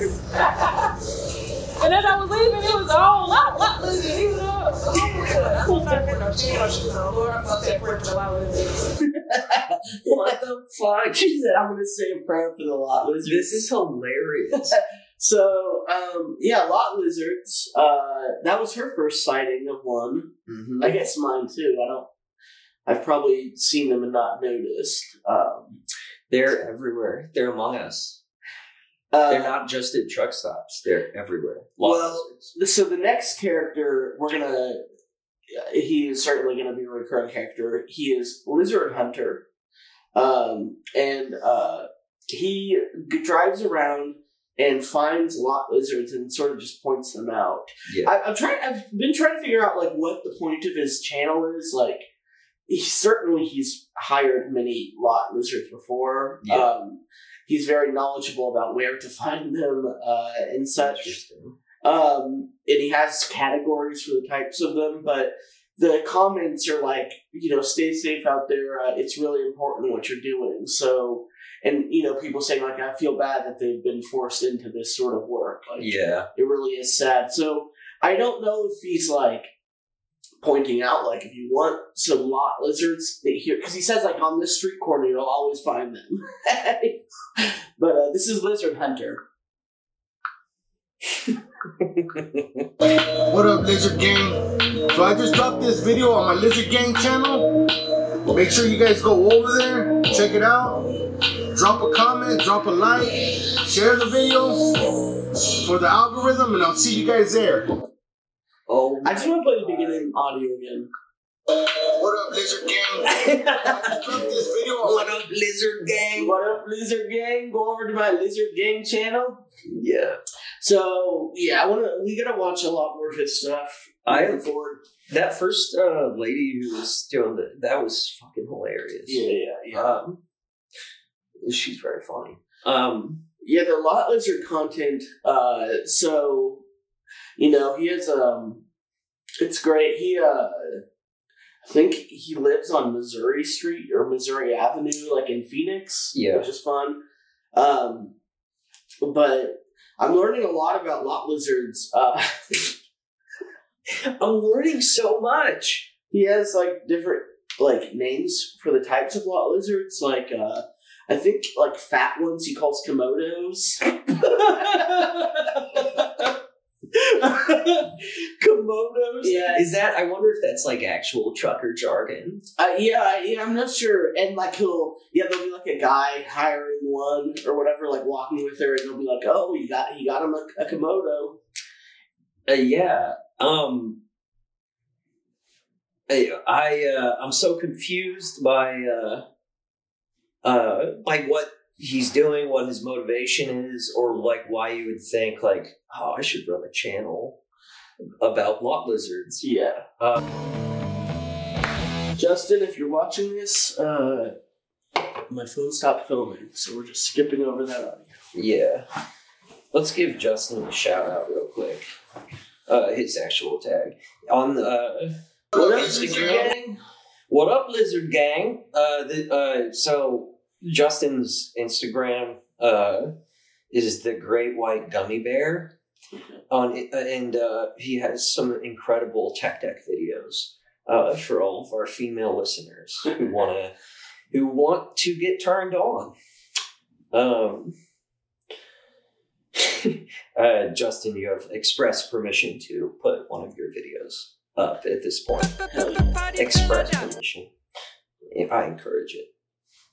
and as I was leaving, it was a whole lot, lot losing. He was up. I'm not trying to put no shit on shit on. Lord, I'm to a prayer for the lot losing. What the fuck? She said, "I'm going to say a prayer for the lot lizards." This is hilarious. so, um, yeah, lot lizards. Uh, that was her first sighting of one. Mhm. I guess mine too. I don't. I've probably seen them and not noticed. Um, They're everywhere. They're among us. uh, They're not just at truck stops. They're everywhere. Well, Lizards. so the next character we're gonna he is certainly gonna be a recurring character he is lizard hunter um and uh he g- drives around and finds lot lizards and sort of just points them out Yeah. I, i'm trying i've been trying to figure out like what the point of his channel is like he certainly he's hired many lot lizards before Yeah. um he's very knowledgeable about where to find them uh and such Interesting. um, and he has categories for the types of them, but the comments are like, you know, stay safe out there. Uh, it's really important what you're doing. So, and you know, people saying like, I feel bad that they've been forced into this sort of work. Like, Yeah. it really is sad. So, I don't know if he's like pointing out like if you want some lot lizards that here because he says like on this street corner you'll always find them. but uh, this is Lizard Hunter. What up, Lizard Gang? So I just dropped this video on my Lizard Gang channel. Make sure you guys go over there, check it out. Drop a comment, drop a like, share the video for the algorithm, and I'll see you guys there. Oh, I just want to play the beginning audio again. What up, Lizard Gang? I just dropped this video what up, lizard gang? What up, Lizard Gang? Go over to my Lizard Gang channel. Yeah. So yeah, I want to. We gotta watch a lot more of his stuff. I- forward. That first uh, lady who was doing the, that was fucking hilarious. Yeah, yeah, yeah. Um, she's very funny. Um, Yeah, the lot lizard content. Uh, so you know he has um, it's great. He uh, I think he lives on Missouri Street or Missouri Avenue, like in Phoenix. Yeah. which is fun. Um, but I'm learning a lot about lot lizards. Uh, I'm learning so much. he has like different like names for the types of lot lizards. Like uh, I think like fat ones he calls komodos. Komodos. Yeah. Is that? I wonder if that's like actual trucker jargon. Uh, yeah, yeah, I'm not sure. And like he'll, yeah, there'll be like a guy hiring one or whatever, like walking with her, and they'll be like, "Oh, he got he got him a, a komodo." Uh, yeah. Um. I, I uh, I'm so confused by uh, uh, by what he's doing, what his motivation is, or like why you would think like, oh, I should run a channel about lot lizards. Yeah. Uh, Justin, if you're watching this, uh, my phone stopped filming, so we're just skipping over that audio. Yeah. Let's give Justin a shout out real quick. Uh, his actual tag on the uh, What up, Instagram. Lizard Gang? What up, Lizard Gang? Uh, the, uh, so Justin's Instagram uh, is the Great White Gummy Bear, on and uh, he has some incredible tech deck videos uh, for all of our female listeners who want to who want to get turned on. Um, uh, Justin, you have express permission to put one of your videos up at this point. Express permission. I encourage it.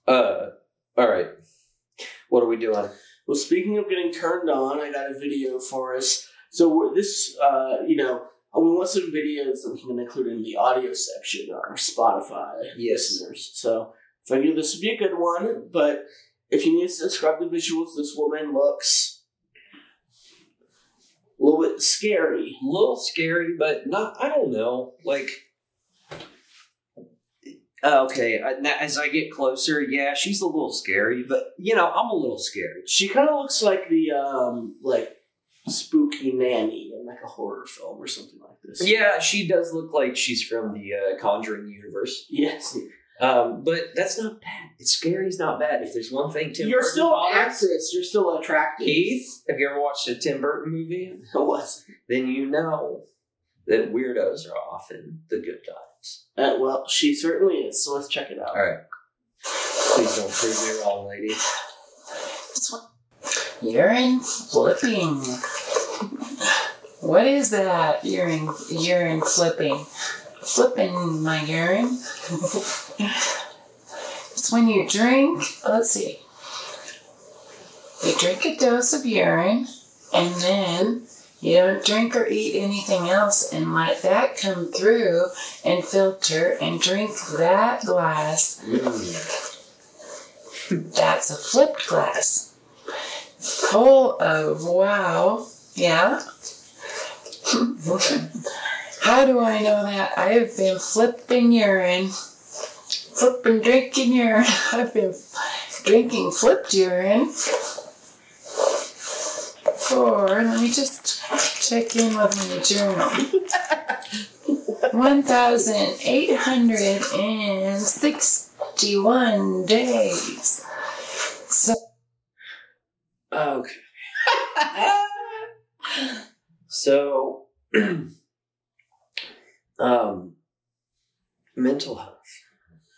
Uh, all right. What are we doing? Well, speaking of getting turned on, I got a video for us. So we're, this, uh, you know, we want some videos that we can include in the audio section on our Spotify Yes. listeners. So if I knew this would be a good one, but if you need to describe the visuals, this woman looks a little bit scary. A little scary, but not. I don't know. Like, uh, okay. As I get closer, yeah, she's a little scary, but you know, I'm a little scared. She kind of looks like the um, like spooky nanny in like a horror film or something like this. Yeah, she does look like she's from the uh, Conjuring universe. Yes. Um, but that's not bad. It's scary's not bad. If there's one thing Tim You're Burton still an tolerates- actress. You're still attractive. Keith, have you ever watched a Tim Burton movie? What? Then you know that weirdos are often the good guys. Uh, well, she certainly is. So let's check it out. All right. Please don't prove me wrong, lady. Urine flipping. What is that? Urine, urine flipping. Flipping my urine. it's when you drink. Oh, let's see. You drink a dose of urine, and then you don't drink or eat anything else, and let that come through and filter and drink that glass. That's a flipped glass full of wow. Yeah. How do I know that? I have been flipping urine, flipping drinking urine. I've been drinking flipped urine for, let me just check in with my journal. 1,861 days. So, Okay. so, um, mental health.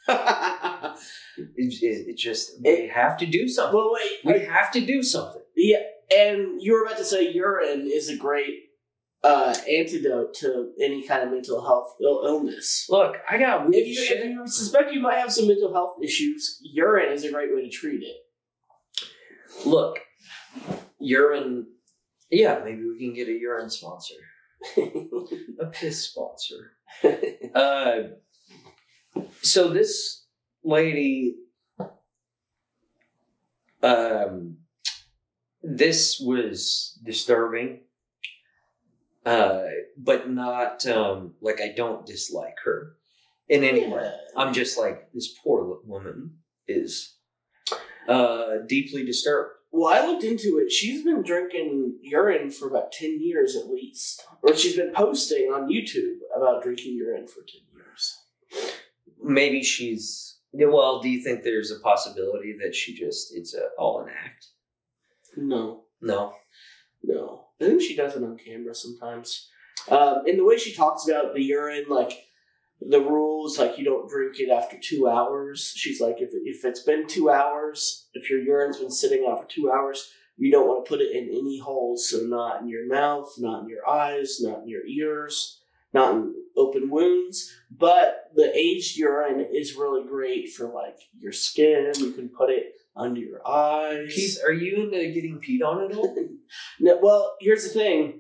It, it, it just we have to do something. well, wait. we have to do something. Yeah, and you were about to say urine is a great uh, antidote to any kind of mental health Ill- illness. Look, I got weird If you, shit. if you suspect you might have some mental health issues, urine is a great way to treat it. Look, urine. Yeah, maybe we can get a urine sponsor, a piss sponsor. Uh, so this lady, um, this was disturbing, uh, but not um, like I don't dislike her in any way. I'm just like this poor woman is uh, deeply disturbed. Well, I looked into it. She's been drinking urine for about 10 years at least. Or she's been posting on YouTube about drinking urine for 10 years. Maybe she's yeah, well. Do you think there's a possibility that she just it's a, all an act? No, No. no. I think she does it on camera sometimes. Um, and the way she talks about the urine, like the rules, like you don't drink it after two hours. She's like, if, if it's been two hours, if your urine's been sitting out for two hours, you don't want to put it in any holes. So not in your mouth, not in your eyes, not in your ears, not in open wounds. But the aged urine is really great for like your skin. You can put it under your eyes. Keith, are you into getting peed on at all? No, well, here's the thing.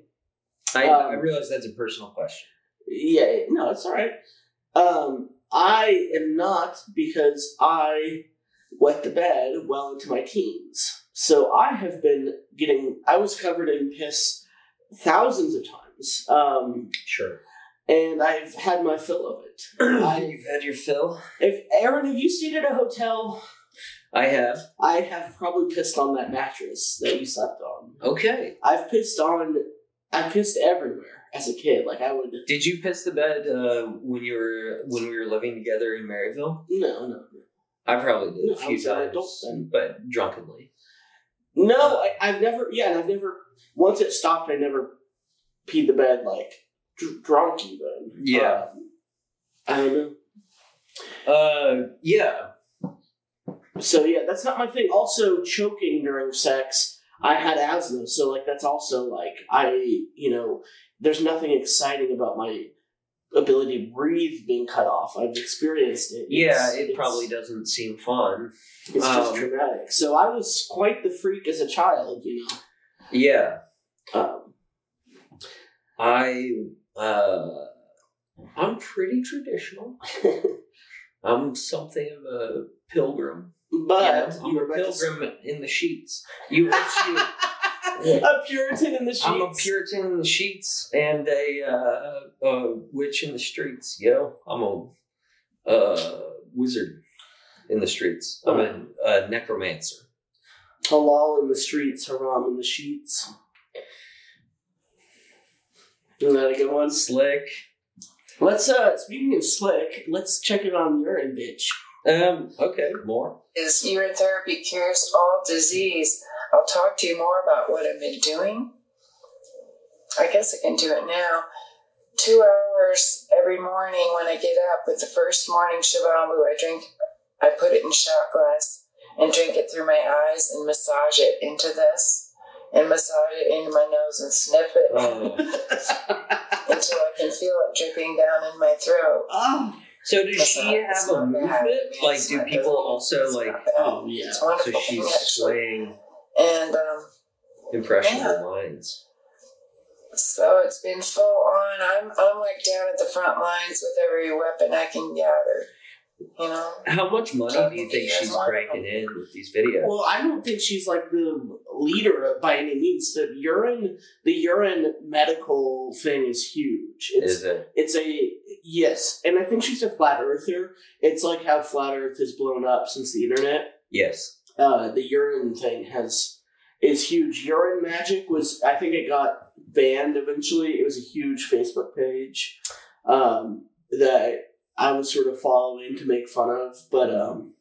I, Um, I realize that's a personal question. Yeah, no, it's all right. Um, I am not because I wet the bed well into my teens. So I have been getting. I was covered in piss thousands of times, um, Sure. and I've had my fill of it. You've had your fill. if Aaron, have you stayed at a hotel? I have. I have probably pissed on that mattress that you slept on. Okay. I've pissed on. I've pissed everywhere as a kid. Like I would. Did you piss the bed uh, when you were when we were living together in Maryville? No, no, no. I probably did No, a few times, but drunkenly. No, I, I've never. Yeah, and I've never. Once it stopped, I never peed the bed like dr- drunk even. Yeah. Um, I don't know. Uh, yeah. So yeah, that's not my thing. Also, choking during sex. I had asthma, so like that's also like I, you know, there's nothing exciting about my ability to breathe being cut off. I've experienced it. Yeah, it probably doesn't seem fun. It's just um, traumatic. So I was quite the freak as a child, you know. Yeah. Um, I uh I'm pretty traditional. I'm something of a pilgrim. But you know, you were a to pilgrim in the sheets. You actually a Puritan in the sheets. I'm a Puritan in the sheets and a uh, a witch in the streets. Yo, I'm a uh, wizard in the streets. I'm a, a necromancer. Halal in the streets, haram in the sheets. Isn't that a good one? Slick. Let's uh speaking of slick, let's check it on urine, bitch. Um. Okay. More. Is urine therapy cures all disease? I'll talk to you more about what I've been doing. I guess I can do it now. Two hours every morning when I get up with the first morning shabamu, I drink, I put it in shot glass and drink it through my eyes and massage it into this and massage it into my nose and sniff it Oh. until I can feel it dripping down in my throat. Oh, So does That's she not- have it's a not bad. movement? It's Like, do not- people also it's like? not bad. oh yeah. It's So wonderful. she's actually. swaying And um, impressionable lines. so it's been full on. I'm I'm like down at the front lines with every weapon I can gather. You know. How much money do you think she's cranking in with these videos? Well, I don't think she's like the leader by any means. The urine, the urine medical thing is huge. It's Is it? it's a yes, and I think she's a flat earther. It's like how flat Earth has blown up since the internet. Yes. Uh, the urine thing has is huge. Urine magic was I think it got banned eventually. It was a huge Facebook page um, that I was sort of following to make fun of, but um,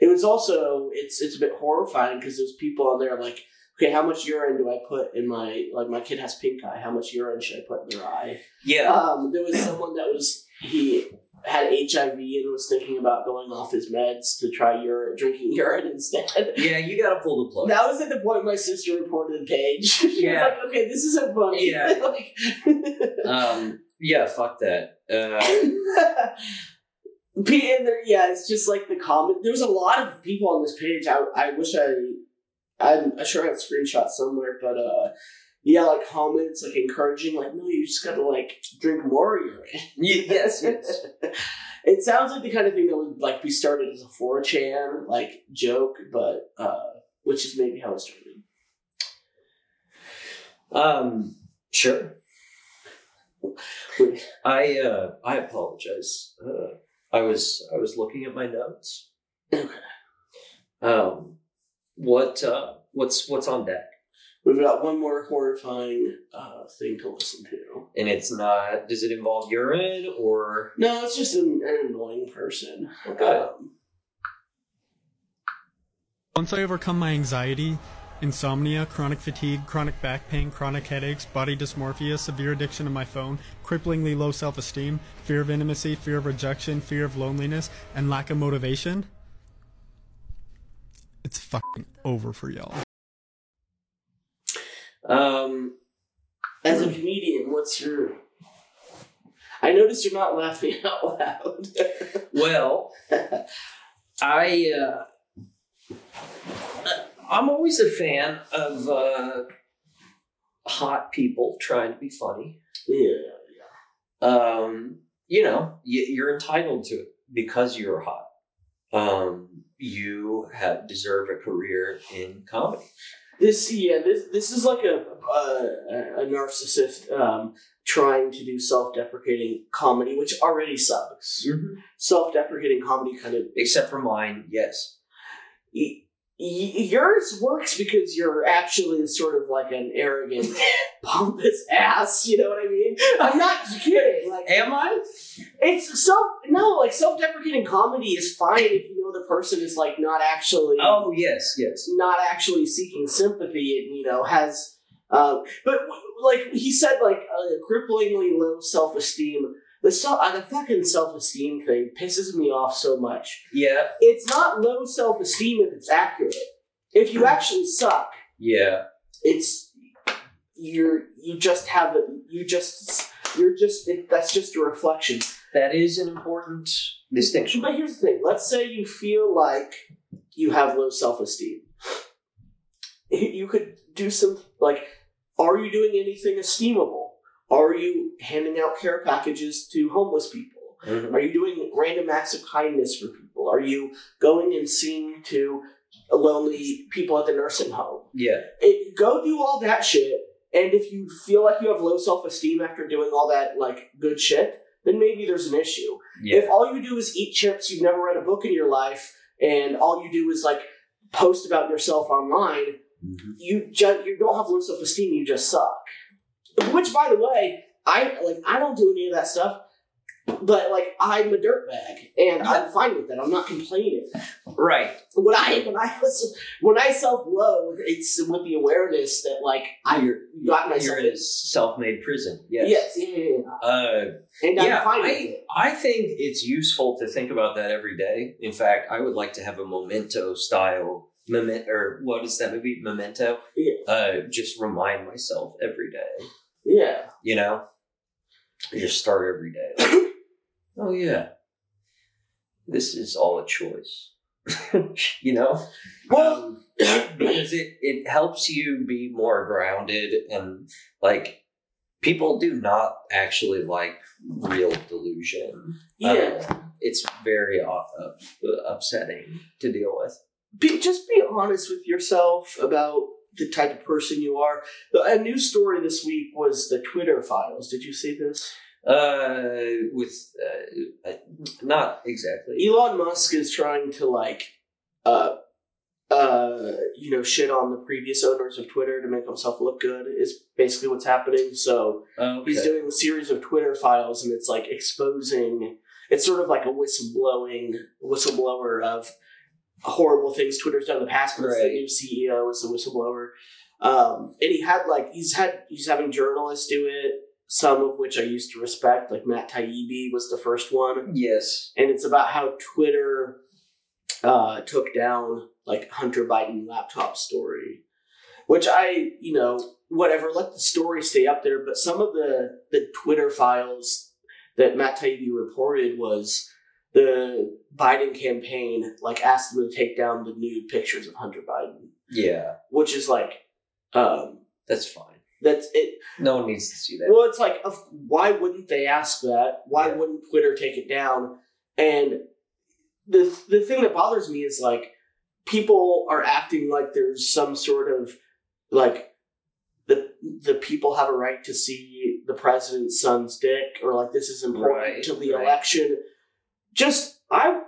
it was also it's it's a bit horrifying because there's people on there like, okay, how much urine do I put in my like my kid has pink eye? How much urine should I put in their eye? Yeah. Um, there was someone that was he had HIV and was thinking about going off his meds to try urine, drinking urine instead. Yeah, you gotta pull the plug. That was at the point my sister reported the page. she Yeah. was like, "Okay, this isn't funny." Yeah. Like- Um. Yeah. Fuck that. Uh. P- and there, yeah, it's just like the comment. There's a lot of people on this page. I, I wish I, I'm sure I have screenshots somewhere, but uh, yeah, like comments like encouraging, like no, you just gotta like drink more urine. yes. Yes. it sounds like the kind of thing that would like be started as a 4chan like joke, but uh, which is maybe how it started. Um. Sure. I uh. I apologize. Uh. I was I was looking at my notes. Um. What uh. What's what's on deck? We've got one more horrifying uh, thing to listen to. And it's not. Does it involve urine or? No, it's just an, an annoying person. Okay. Um, Once I overcome my anxiety, insomnia, chronic fatigue, chronic back pain, chronic headaches, body dysmorphia, severe addiction to my phone, cripplingly low self esteem, fear of intimacy, fear of rejection, fear of loneliness, and lack of motivation, it's fucking over for y'all. Um. as a comedian, what's your? I noticed you're not laughing out loud. Well, I uh, I'm always a fan of uh, hot people trying to be funny. yeah. yeah. Um, you know, you're entitled to it because you're hot. Um, you have deserve a career in comedy. This yeah, this this is like a a, a narcissist um, trying to do self-deprecating comedy, which already sucks. Self-deprecating comedy kind of Except for mine, yes. y- yours works because you're actually sort of like an arrogant, pompous ass. You know what I mean? I'm not kidding. Like, Am I? it's self no like self-deprecating comedy is fine if you know the person is like not actually Oh yes, yes. not actually seeking sympathy and you know has um but like he said like a cripplingly low self-esteem the self uh, the fucking self-esteem thing pisses me off so much Yeah, it's not low self-esteem if it's accurate if you actually suck yeah. it's you're you just have a, you just you're just it, that's just a reflection That is an important distinction. But here's the thing. Let's say you feel like you have low self esteem. You could do some, like, are you doing anything esteemable? Are you handing out care packages to homeless people? Mhm. Are you doing random acts of kindness for people? Are you going and seeing to lonely people at the nursing home? Yeah, It, go do all that shit. And if you feel like you have low self esteem after doing all that, like, good shit, then maybe there's an issue. yeah. If all you do is eat chips, you've never read a book in your life, and all you do is like post about yourself online, Mhm. you ju- you don't have low self esteem. You just suck. Which, by the way, I like I don't do any of that stuff. But like I'm a dirtbag, and I'm fine with that. I'm not complaining. Right. When I when I when I self loathe, it's with the awareness that like I You're, got myself you're in a self-made prison. Yes. Yes, yeah, yeah, yeah. Uh, and I'm yeah, fine with I, it. I think it's useful to think about that every day. In fact, I would like to have a memento style memento, or what is that movie? Memento. Yeah. Uh, just remind myself every day. Yeah. You know, you just start every day. oh yeah, this is all a choice. you know. Well, Um, because it, it helps you be more grounded and like people do not actually like real delusion. yeah. Um, it's very uh, uh, upsetting to deal with. be, just be honest with yourself about the type of person you are. A news story this week was the Twitter files. Did you see this? Uh, with uh, uh, not exactly. Elon Musk is trying to like, uh, uh, you know, shit on the previous owners of Twitter to make himself look good. Is basically what's happening. So Okay. he's doing a series of Twitter files, and it's like exposing. It's sort of like a whistleblowing whistleblower of horrible things Twitter's done in the past, but it's the new CEO is the whistleblower. Um, and he had like he's had he's having journalists do it, some of which I used to respect, like Matt Taibbi was the first one, yes. and it's about how Twitter uh, took down like Hunter Biden laptop story, which I you know whatever let the story stay up there, but some of the the Twitter files that Matt Taibbi reported was the Biden campaign like asked them to take down the nude pictures of Hunter Biden, Yeah, which is like um that's fine. that's it. No one needs to see that. Well, it's like why wouldn't they ask that? Why Yeah. wouldn't Twitter take it down? And the the thing that bothers me is like people are acting like there's some sort of like the the people have a right to see the president's son's dick or like this is important Right, to the right. election. Just I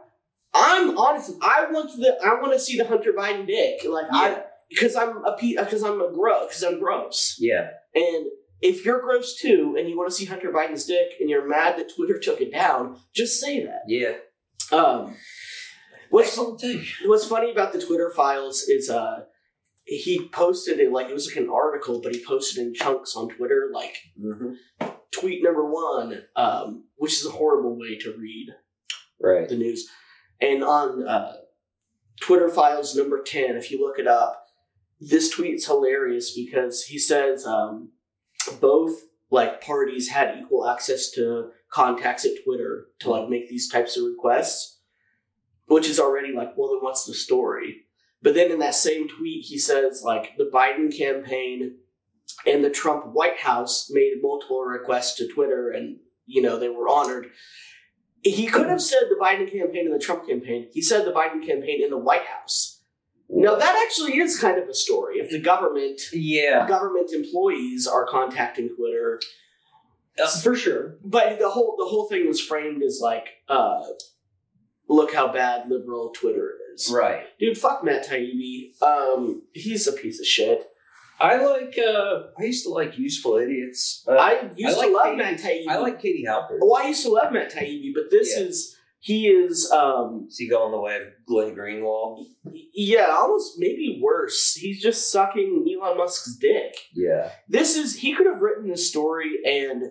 I'm honest. I want the I want to see the Hunter Biden dick. Like I because I'm a because I'm a gross because I'm gross. Yeah, And if you're gross too, and you want to see Hunter Biden's dick, and you're mad that Twitter took it down, just say that. yeah. Um, what's what's funny about the Twitter files is uh, he posted it like it was like an article, but he posted in chunks on Twitter, like hmm tweet number one, um, which is a horrible way to read Right. the news. And on uh, Twitter files number 10, if you look it up, this tweet's hilarious because he says um, both like parties had equal access to contacts at Twitter to like make these types of requests, which is already like, well, then what's the story? But then in that same tweet, he says like the Biden campaign and the Trump White House made multiple requests to Twitter, and you know they were honored he could have said the Biden campaign and the Trump campaign. He said the Biden campaign in the White House. Now that actually is kind of a story. If the government, Yeah, government employees are contacting Twitter, uh, for sure. but the whole the whole thing was framed as like, uh, look how bad liberal Twitter is. Right. Dude, fuck Matt Taibbi. Um, he's a piece of shit. I like. uh I used to like useful idiots. Uh, I used like to love Katie- Matt Taibbi. I like Katie Halper. Oh, I used to love Matt Taibbi, but this Yeah. is he is um Is he going the way of Glenn Greenwald? yeah, almost maybe worse. He's just sucking Elon Musk's dick. Yeah. This is he could have written this story and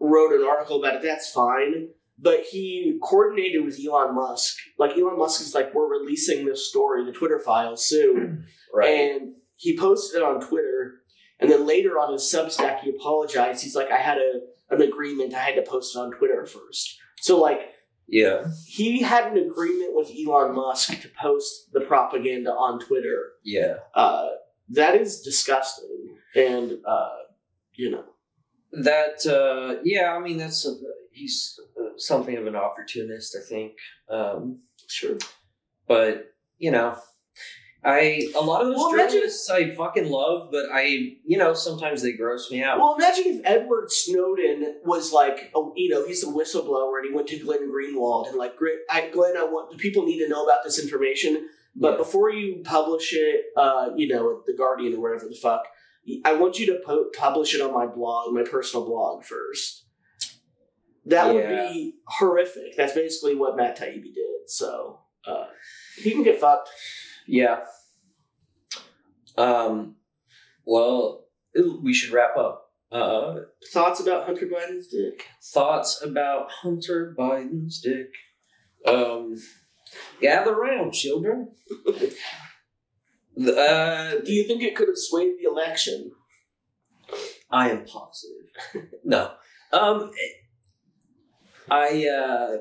wrote an article about it. That's fine. But he coordinated with Elon Musk. Like Elon Musk is like, we're releasing this story, the Twitter file soon. Right. And he posted it on Twitter. And then later on his Substack, he apologized. He's like, I had a an agreement. I had to post it on Twitter first. So like yeah. he had an agreement with Elon Musk to post the propaganda on Twitter. Yeah. Uh, that is disgusting. And uh, you know, That. uh Yeah. I mean, that's a, he's uh, something of an opportunist. I think. Um sure. But you know. I a lot of those Well, imagine- journalists I fucking love, but I you know sometimes they gross me out. Well, imagine if Edward Snowden was like, a, you know, he's the whistleblower and he went to Glenn Greenwald and like, I, Glenn, I want people need to know about this information, but Yeah. before you publish it, uh, you know, the Guardian or whatever the fuck, I want you to po- publish it on my blog, my personal blog first. That Yeah. would be horrific. That's basically what Matt Taibbi did. So uh, he can get fucked. Yeah. Um. Well, we should wrap up. Uh, Thoughts about Hunter Biden's dick? thoughts about Hunter Biden's dick. Um, gather round, children. uh, Do you think it could have swayed the election? I am positive. no. Um, I uh,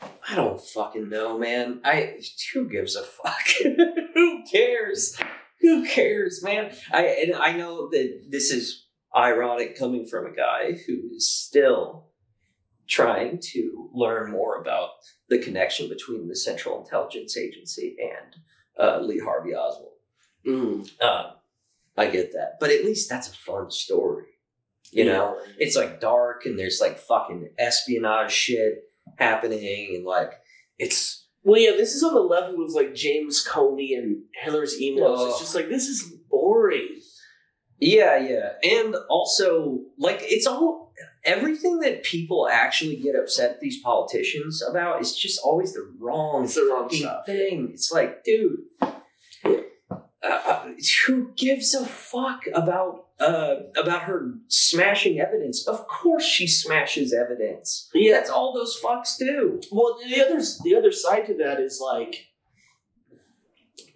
I don't fucking know, man. I who gives a fuck? who cares? Who cares, man? I and I know that this is ironic coming from a guy who is still trying to learn more about the connection between the Central Intelligence Agency and uh, Lee Harvey Oswald. Mm. Um, I get that, but at least that's a fun story. You know, it's like dark and there's like fucking espionage shit happening, and like it's Well, yeah, this is on the level of like James Comey and Hillary's emails. It's just like this is boring. yeah, yeah, and also like it's all everything that people actually get upset at these politicians about is just always the wrong It's the wrong stuff. thing. It's like, dude. Uh, who gives a fuck about uh, about her smashing evidence? Of course, she smashes evidence. Yeah. That's all those fucks do. Well, the other the other side to that is like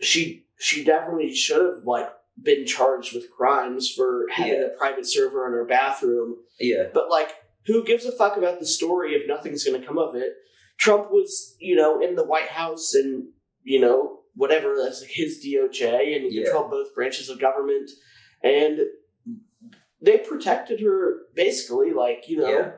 she she definitely should have like been charged with crimes for having Yeah. a private server in her bathroom. Yeah, But like, who gives a fuck about the story if nothing's going to come of it? Trump was, you know, in the White House and you know whatever that's like his DOJ, and he Yeah. controlled both branches of government, and they protected her basically. Like you know, Yeah.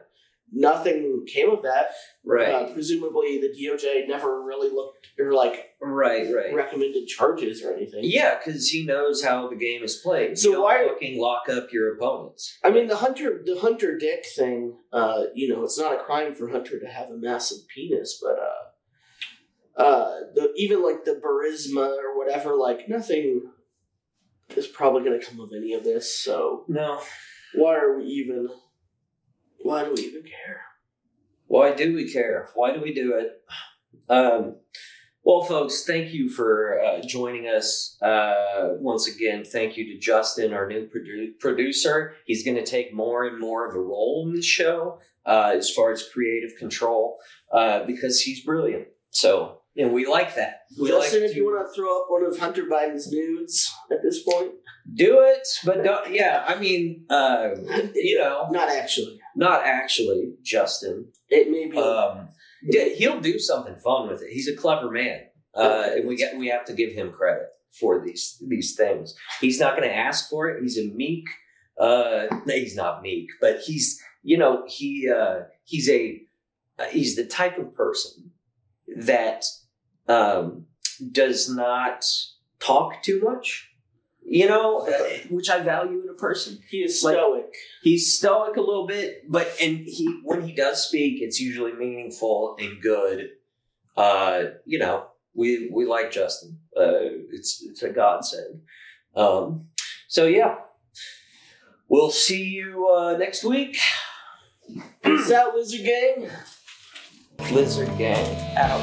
nothing came of that. right, Uh, presumably, the DOJ never really looked or like right, right. recommended charges or anything. Yeah, because he knows how the game is played. So why- fucking lock up your opponents? I mean, the Hunter, the Hunter Dick thing. Uh, you know, it's not a crime for Hunter to have a massive penis, but uh, uh, the even like the Burisma or whatever, like nothing is probably going to come of any of this. So No. why are we even? Why do we even care? Why do we care? Why do we do it? Um, well, folks, thank you for uh, joining us uh, once again. Thank you to Justin, our new produ- producer. He's going to take more and more of a role in the show uh, as far as creative control uh, because he's brilliant. So, and we like that. We Justin, like if you want to throw up one of Hunter Biden's nudes at this point, do it, but don't, yeah, I mean, uh, you know, not actually. not actually, Justin. It may be. Um, yeah, he'll do something fun with it. He's a clever man, uh, and we get we have to give him credit for these these things. He's not going to ask for it. He's a meek. Uh, he's not meek, but he's you know he uh, he's a uh, he's the type of person that um, does not talk too much. You know, uh, which I value in a person. He is Like- stoic. He's stoic a little bit, but and he when he does speak, it's usually meaningful and good. Uh, you know, we we like Justin. Uh, it's it's a godsend. Um, so yeah, we'll see you uh, next week. Peace out, Lizard Gang. Lizard Gang out.